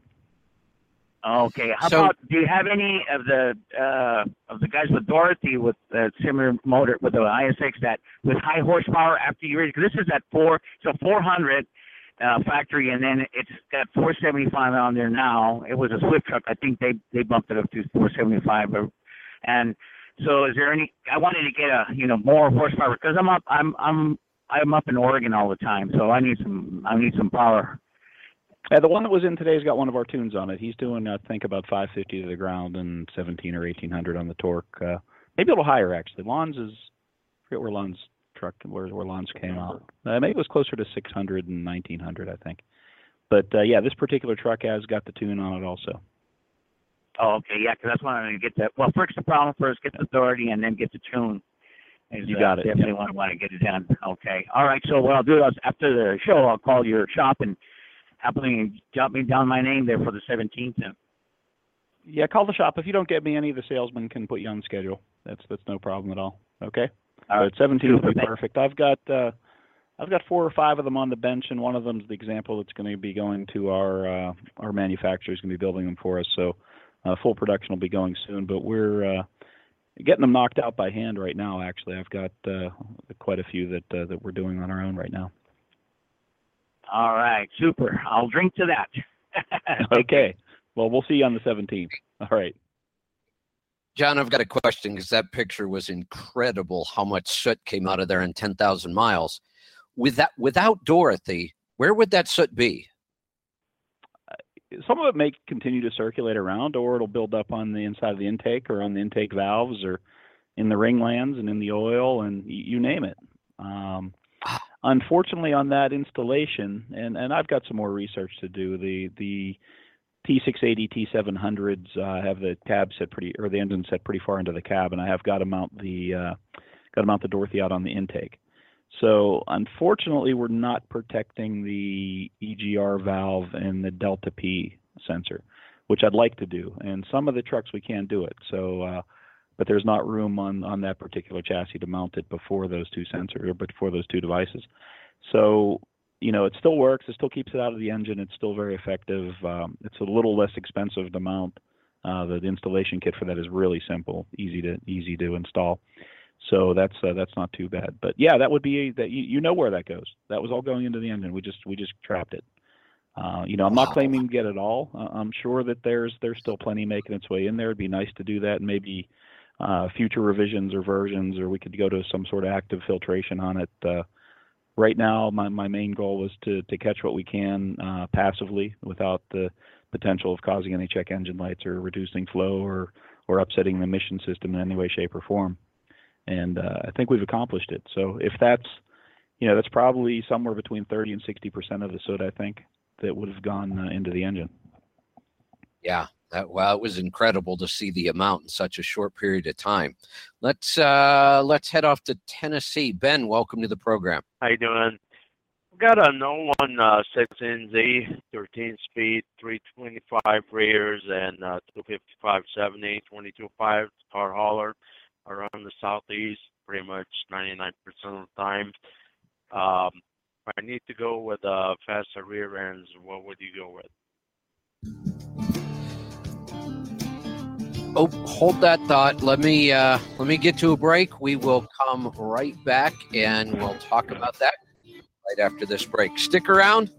S14: Okay. How
S2: So-
S14: about do you have any of the uh, of the guys with Dorothy with the similar motor with the ISX that with high horsepower after you because this is at four so 400 uh, factory and then it's got 475 on there now. It was a Swift truck. I think they they bumped it up to 475. But, and so is there any? I wanted to get a you know more horsepower because I'm up I'm I'm I'm up in Oregon all the time, so I need some I need some power.
S4: Uh, the one that was in today's got one of our tunes on it. He's doing, I think, about 550 to the ground and 17 or 1800 on the torque. Uh, maybe a little higher actually. Lons is, I forget where Lons truck where where Lons came out. Uh, maybe it was closer to 600 and 1900, I think. But uh, yeah, this particular truck has got the tune on it also.
S14: Oh, okay, yeah, 'cause that's why I'm going to get that. Well, fix the problem first, get the Dorothy, and then get the tune. Is,
S4: You
S14: uh,
S4: got it,
S14: Definitely want to want to get it done. Okay. All right. So what I'll do is after the show, I'll call your shop and happily jot me down my name there for the 17th. And
S4: Yeah, call the shop. If you don't get me, any of the salesmen can put you on schedule. That's that's no problem at all. Okay.
S14: All right.
S4: But 17 would be perfect. I've got uh, I've got four or five of them on the bench, and one of them's the example that's going to be going to our uh, our manufacturer. is going to be building them for us. So uh, full production will be going soon. But we're uh, getting them knocked out by hand right now. Actually, I've got uh, quite a few that uh, that we're doing on our own right now.
S14: All right, super. I'll drink to that.
S4: okay. Well, we'll see you on the 17th. All right.
S2: John, I've got a question because that picture was incredible. How much soot came out of there in ten thousand miles. With that, without Dorothy, where would that soot be?
S4: some of it may continue to circulate around, or it'll build up on the inside of the intake, or on the intake valves, or in the ring lands and in the oil, and you name it. Um, unfortunately, on that installation, and, and I've got some more research to do. The the T680 T700s uh, have the cab set pretty, or the engine set pretty far into the cab, and I have got to mount the uh, got to mount the Dorothy out on the intake. So unfortunately, we're not protecting the EGR valve and the Delta P sensor, which I'd like to do. And some of the trucks we can't do it. So, uh, but there's not room on on that particular chassis to mount it before those two sensors or before those two devices. So, you know, it still works. It still keeps it out of the engine. It's still very effective. Um, it's a little less expensive to mount. Uh, the installation kit for that is really simple, easy to easy to install. So that's uh, that's not too bad. But yeah, that would be that you, you know where that goes. That was all going into the engine. We just we just trapped it. Uh, you know, I'm not claiming to get it all. Uh, I'm sure that there's there's still plenty making its way in there. It'd be nice to do that, and maybe uh, future revisions or versions, or we could go to some sort of active filtration on it. Uh, right now, my, my main goal was to to catch what we can uh, passively without the potential of causing any check engine lights or reducing flow or or upsetting the emission system in any way, shape, or form and uh, I think we've accomplished it. So if that's, you know, that's probably somewhere between 30 and 60 percent of the soot I think that would have gone uh, into the engine.
S2: Yeah, that well, it was incredible to see the amount in such a short period of time. Let's uh let's head off to Tennessee. Ben, welcome to the program.
S15: How you doing?
S16: Got a no one uh, six NZ, 13 speed, 325 rears, and uh, 255 70, 22.5 car hauler around the southeast, pretty much 99% of the time. Um, I need to go with uh, faster rear ends, what would you go with?
S2: Oh, hold that thought. Let me uh, let me get to a break. We will come right back and we'll talk about that right after this break. Stick around.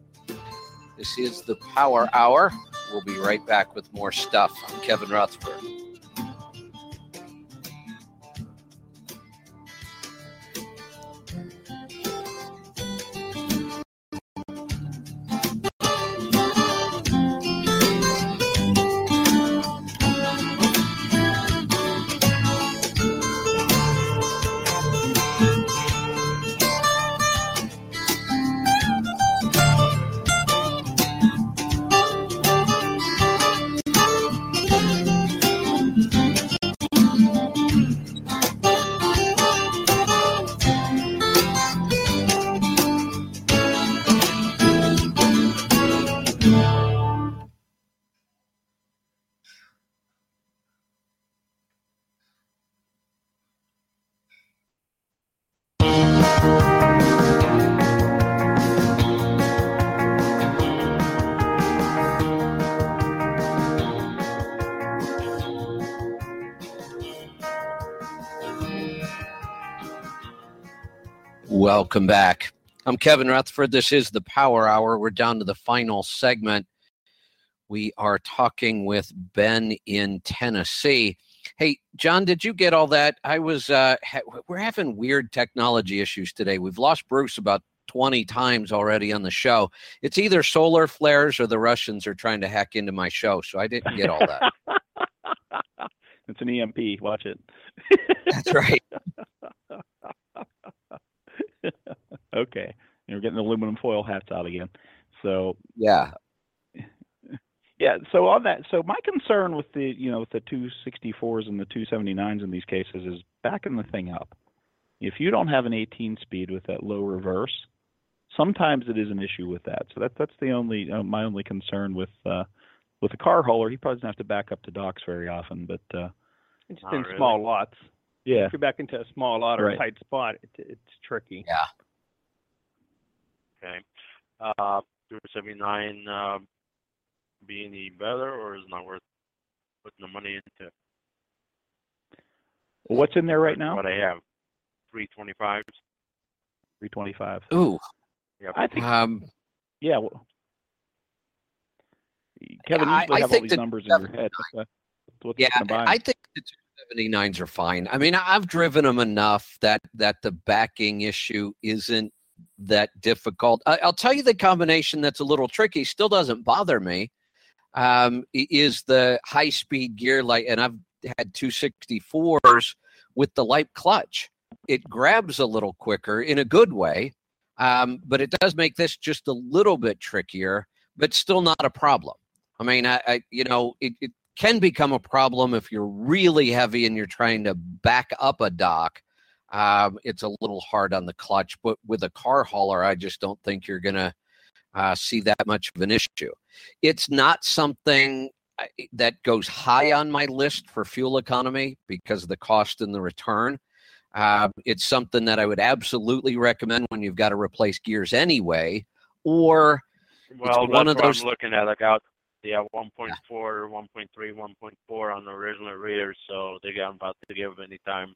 S2: This is the Power Hour. We'll be right back with more stuff. I'm Kevin Rutherford. Welcome back. I'm Kevin Rutherford. This is the Power Hour. We're down to the final segment. We are talking with Ben in Tennessee. Hey, John, did you get all that? I was, uh, ha- we're having weird technology issues today. We've lost Bruce about 20 times already on the show. It's either solar flares or the Russians are trying to hack into my show. So I didn't get all that.
S4: It's an EMP. Watch it.
S2: That's right.
S4: okay. And we're getting the aluminum foil hats out again. So
S2: yeah.
S4: Yeah, so on that, so my concern with the, you know, with the 264s and the 279s in these cases is backing the thing up. If you don't have an 18 speed with that low reverse, sometimes it is an issue with that. So that's that's the only uh, my only concern with uh, with a car hauler. He probably doesn't have to back up to docks very often, but uh,
S5: It's
S16: Not
S5: in
S16: really.
S5: small lots.
S4: Yeah.
S5: If you're back into a small lot or
S4: Right.
S5: a tight spot, it, it's tricky.
S2: Yeah.
S16: Okay. Uh, 279 uh, be any better, or is it not worth putting the money into?
S4: well, what's in there right now?
S16: What I have, 325s.
S4: 325.
S2: Ooh.
S16: Yep.
S4: I think
S2: Um,
S4: yeah. Well, Kevin, you
S2: I-
S4: usually
S2: I
S4: have all
S2: think
S4: these numbers in your head. What's, what's
S2: yeah,
S4: looking to buy?
S2: I think the 279s are fine. I mean, I've driven them enough that that the backing issue isn't that difficult. I, I'll tell you the combination that's a little tricky, still doesn't bother me, um, is the high speed gear light. And I've had 264s with the light clutch. It grabs a little quicker in a good way, um, but it does make this just a little bit trickier, but still not a problem. I mean, I, I you know, it, it can become a problem if you're really heavy and you're trying to back up a dock. Um, it's a little hard on the clutch, but with a car hauler, I just don't think you're going to uh, see that much of an issue. It's not something that goes high on my list for fuel economy because of the cost and the return. Um, it's something that I would absolutely recommend when you've got to replace gears anyway, or
S16: Well,
S2: one of those.
S16: I'm looking at. I got yeah 1.4, 1.3, 1.4 on the original readers, so they got about to give any time.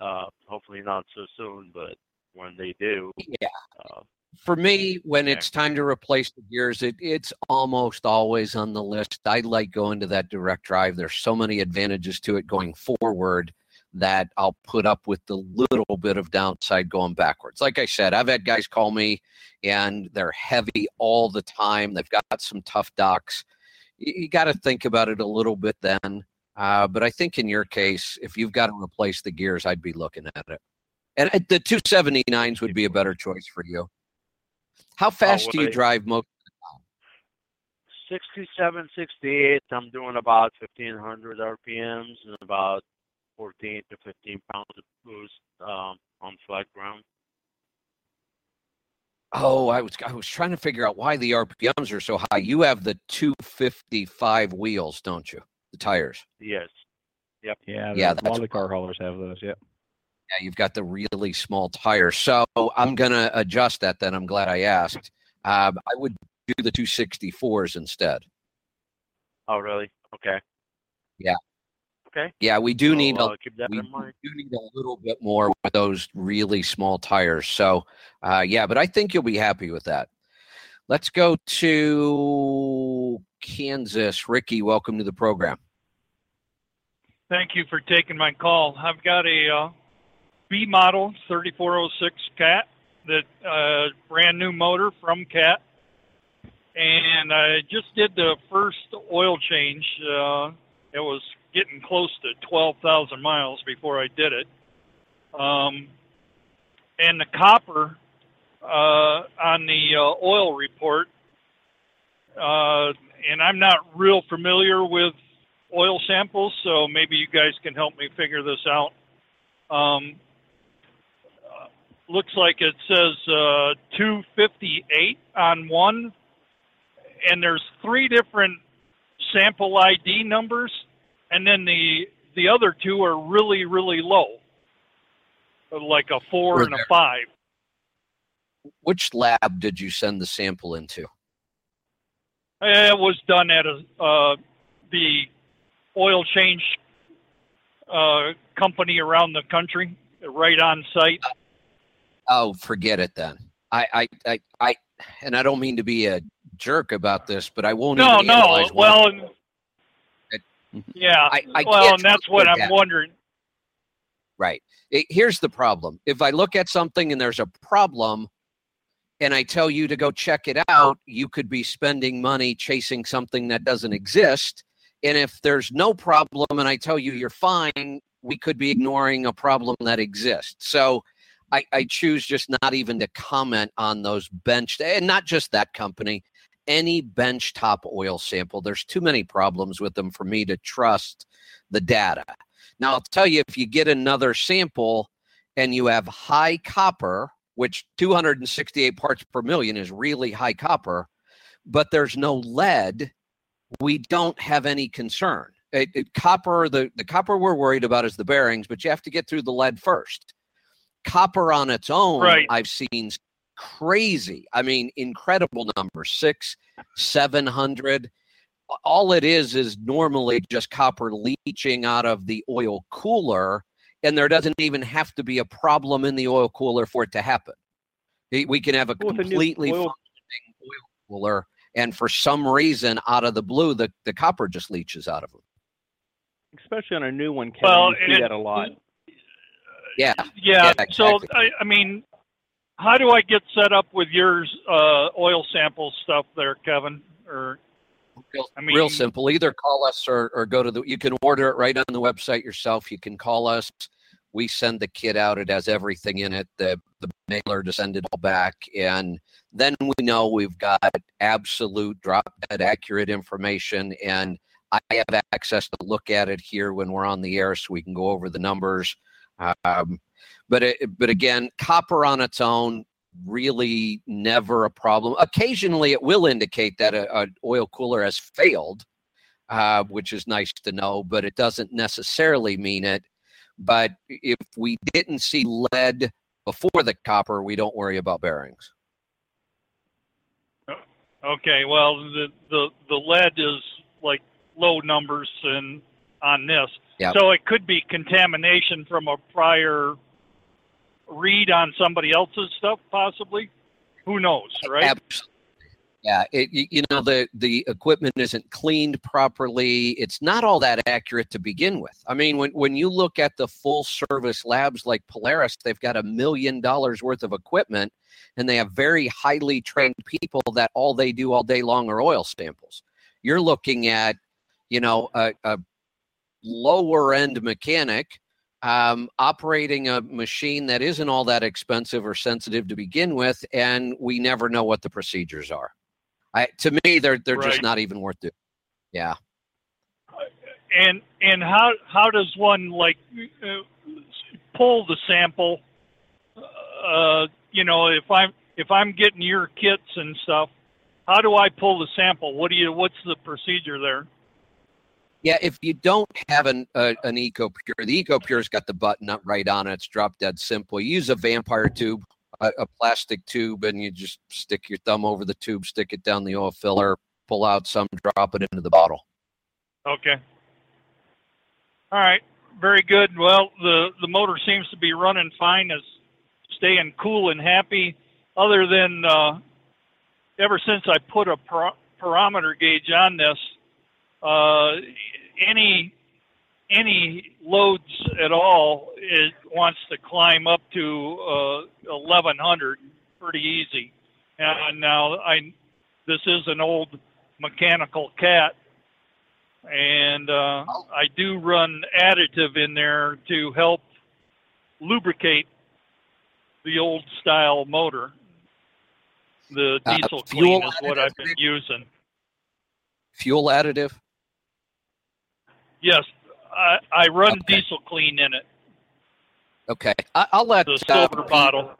S16: Uh, hopefully not so soon, but when they do,
S2: Yeah.
S16: uh,
S2: for me, when
S16: Okay.
S2: it's time to replace the gears, it, it's almost always on the list. I like going to that direct drive. There's so many advantages to it going forward that I'll put up with the little bit of downside going backwards. Like I said, I've had guys call me and they're heavy all the time. They've got some tough docks. You, you got to think about it a little bit then. Uh, but I think in your case, if you've got to replace the gears, I'd be looking at it. And uh, the 279s would be a better choice for you. How fast do you
S16: wait.
S2: drive most?
S16: 67, 68. I'm doing about 1500 RPMs and about 14 to 15 pounds of boost um, on flat ground.
S2: Oh, I was I was trying to figure out why the RPMs are so high. You have the 255 wheels, don't you? The tires.
S12: Yes. Yep.
S4: Yeah,
S2: Yeah,
S4: the-
S2: that's
S4: lot of the car haulers have those. Yep.
S2: Yeah, you've got the really small tires. So I'm gonna adjust that. Then I'm glad I asked. Um, I would do the 264s instead.
S12: Oh, really? Okay.
S2: Yeah.
S12: Okay.
S2: Yeah, we do
S12: So,
S2: need a
S12: uh, keep that
S2: we
S12: in mind.
S2: do need a little bit more with those really small tires. So, uh, yeah, but I think you'll be happy with that. Let's go to Kansas. Ricky, welcome to the program.
S15: Thank you for taking my call. I've got a uh, B model 3406 Cat that uh, brand new motor from Cat, and I just did the first oil change. Uh, it was getting close to 12,000 miles before I did it, um, and the copper uh, on the uh, oil report. Uh, and I'm not real familiar with oil samples, so maybe you guys can help me figure this out. Um, uh, looks like it says uh, 258 on one, and there's three different sample ID numbers, and then the the other two are really really low, like a four
S2: Were
S15: and a five.
S2: Which lab did you send the sample into?
S15: It was done at a uh, the oil change uh, company around the country, right on site.
S2: Oh, forget it then. I, I, I, I and I don't mean to be a jerk about this, but I won't.
S15: No,
S2: even
S15: no. Well, yeah.
S2: I, I
S15: well, and that's what I'm
S2: data.
S15: wondering.
S2: Right. It- here's the problem. If I look at something and there's a problem and I tell you to go check it out, you could be spending money chasing something that doesn't exist. And if there's no problem and I tell you you're fine, we could be ignoring a problem that exists. So I, I choose just not even to comment on those bench and not just that company, any bench top oil sample. There's too many problems with them for me to trust the data. Now, I'll tell you, if you get another sample and you have high copper, which 268 parts per million is really high copper, but there's no lead, we don't have any concern. It, it- copper, the, the copper we're worried about is the bearings, but you have to get through the lead first. Copper on its own,
S15: Right.
S2: I've seen crazy. I mean, incredible number six, 700 all it is is normally just copper leaching out of the oil cooler and there doesn't even have to be a problem in the oil cooler for it to happen we we can have a
S5: Well, with a
S2: completely
S5: oil-
S2: functioning oil cooler and for some reason out of the blue the, the copper just leaches out of them
S5: Especially on a new one, Kevin,
S15: Well,
S5: you see
S15: and-
S5: that a lot.
S2: Uh, yeah
S15: Yeah.
S2: Yeah,
S15: So. I, I mean, how do I get set up with your uh, oil sample stuff there, Kevin? Or
S2: real,
S15: I mean-
S2: real simple. Either call us or, or go to the you can order it right on the website yourself. You can call us. We send the kit out. It has everything in it the the mailer to send it all back. And then we know we've got absolute drop dead accurate information. And i have access to look at it here when we're on the air so we can go over the numbers. Um, but it, but again copper on its own really never a problem. Occasionally it will indicate that a, an oil cooler has failed uh, which is nice to know but it doesn't necessarily mean it. But if we didn't see lead before the copper we don't worry about bearings.
S15: Okay, well the the the lead is like low numbers and on this,
S2: Yep.
S15: so it could be contamination from a prior read on somebody else's stuff, possibly. Who knows, right?
S2: Absolutely. Yeah, it, you, know the the equipment isn't cleaned properly. It's not all that accurate to begin with. I mean, when when you look at the full service labs like Polaris, they've got a million dollars worth of equipment, and they have very highly trained people that all they do all day long are oil samples. You're looking at, you know, a, a lower end mechanic um, operating a machine that isn't all that expensive or sensitive to begin with, and we never know what the procedures are. I, to me, they're they're just not even worth doing. Yeah.
S15: and and how how does one like uh, pull the sample uh you know if i'm if I'm getting your kits and stuff, how do I pull the sample? What do you? What's the procedure there?
S2: Yeah, if you don't have an uh, an EcoPure, the EcoPure's got the button up right on it. It's drop dead simple. You use a vampire tube, a, a plastic tube, and you just stick your thumb over the tube, stick it down the oil filler, pull out some, drop it into the bottle.
S15: Okay. All right. Very good. Well, the the motor seems to be running fine. Is staying cool and happy. Other than uh, ever since I put a par- pyrometer gauge on this, uh, any any loads at all it wants to climb up to uh, 1100 pretty easy. And now I this is an old mechanical cat and uh, I do run additive in there to help lubricate the old style motor. The
S2: Uh,
S15: diesel
S2: fuel
S15: clean is what I've been using.
S2: Fuel additive.
S15: Yes, I, I run Diesel Kleen in it.
S2: Okay, I, I'll let
S15: The
S2: uh,
S15: silver
S2: Pete-
S15: bottle.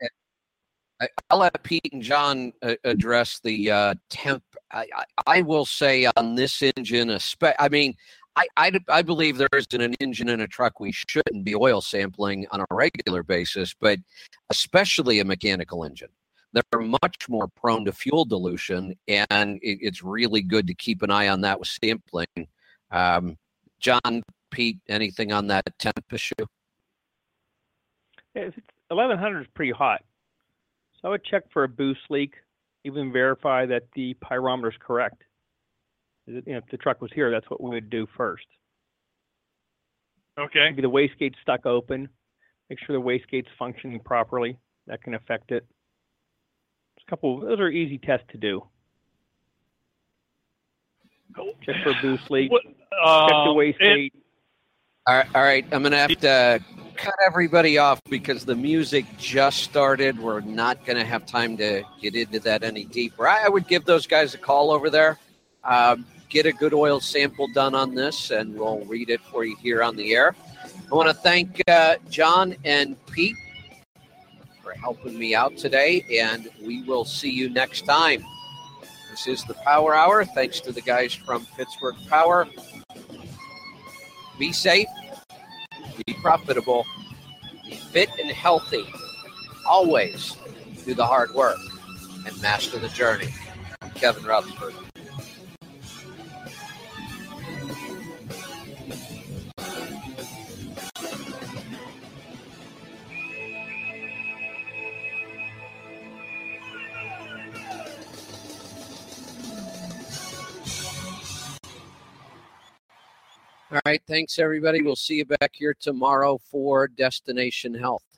S2: I'll let Pete and John uh, address the uh, temp. I, I, I will say on this engine, espe- I mean, I, I, I believe there isn't an engine in a truck we shouldn't be oil sampling on a regular basis, but especially a mechanical engine. They're much more prone to fuel dilution, and it, it's really good to keep an eye on that with sampling. Um, John, Pete, anything on that temp issue?
S5: Yeah, it's 1100 is pretty hot, so I would check for a boost leak, even verify that the pyrometer is correct. You know, if the truck was here, that's what we would do first.
S15: Okay.
S5: Maybe the wastegate's stuck open. Make sure the wastegate's functioning properly. That can affect it. There's a couple. Those are easy tests to do. Check for a boost leak.
S15: What-
S5: check the
S15: um,
S5: wastegate.
S2: All right, all right. I'm going to have to cut everybody off because the music just started. We're not going to have time to get into that any deeper. I, I would give those guys a call over there. Um, get a good oil sample done on this, and we'll read it for you here on the air. I want to thank uh, John and Pete for helping me out today, and we will see you next time. This is the Power Hour. Thanks to the guys from Pittsburgh Power. Be safe, be profitable, be fit and healthy. Always do the hard work and master the journey. Kevin Rutherford. All right. Thanks, everybody. We'll see you back here tomorrow for Destination Health.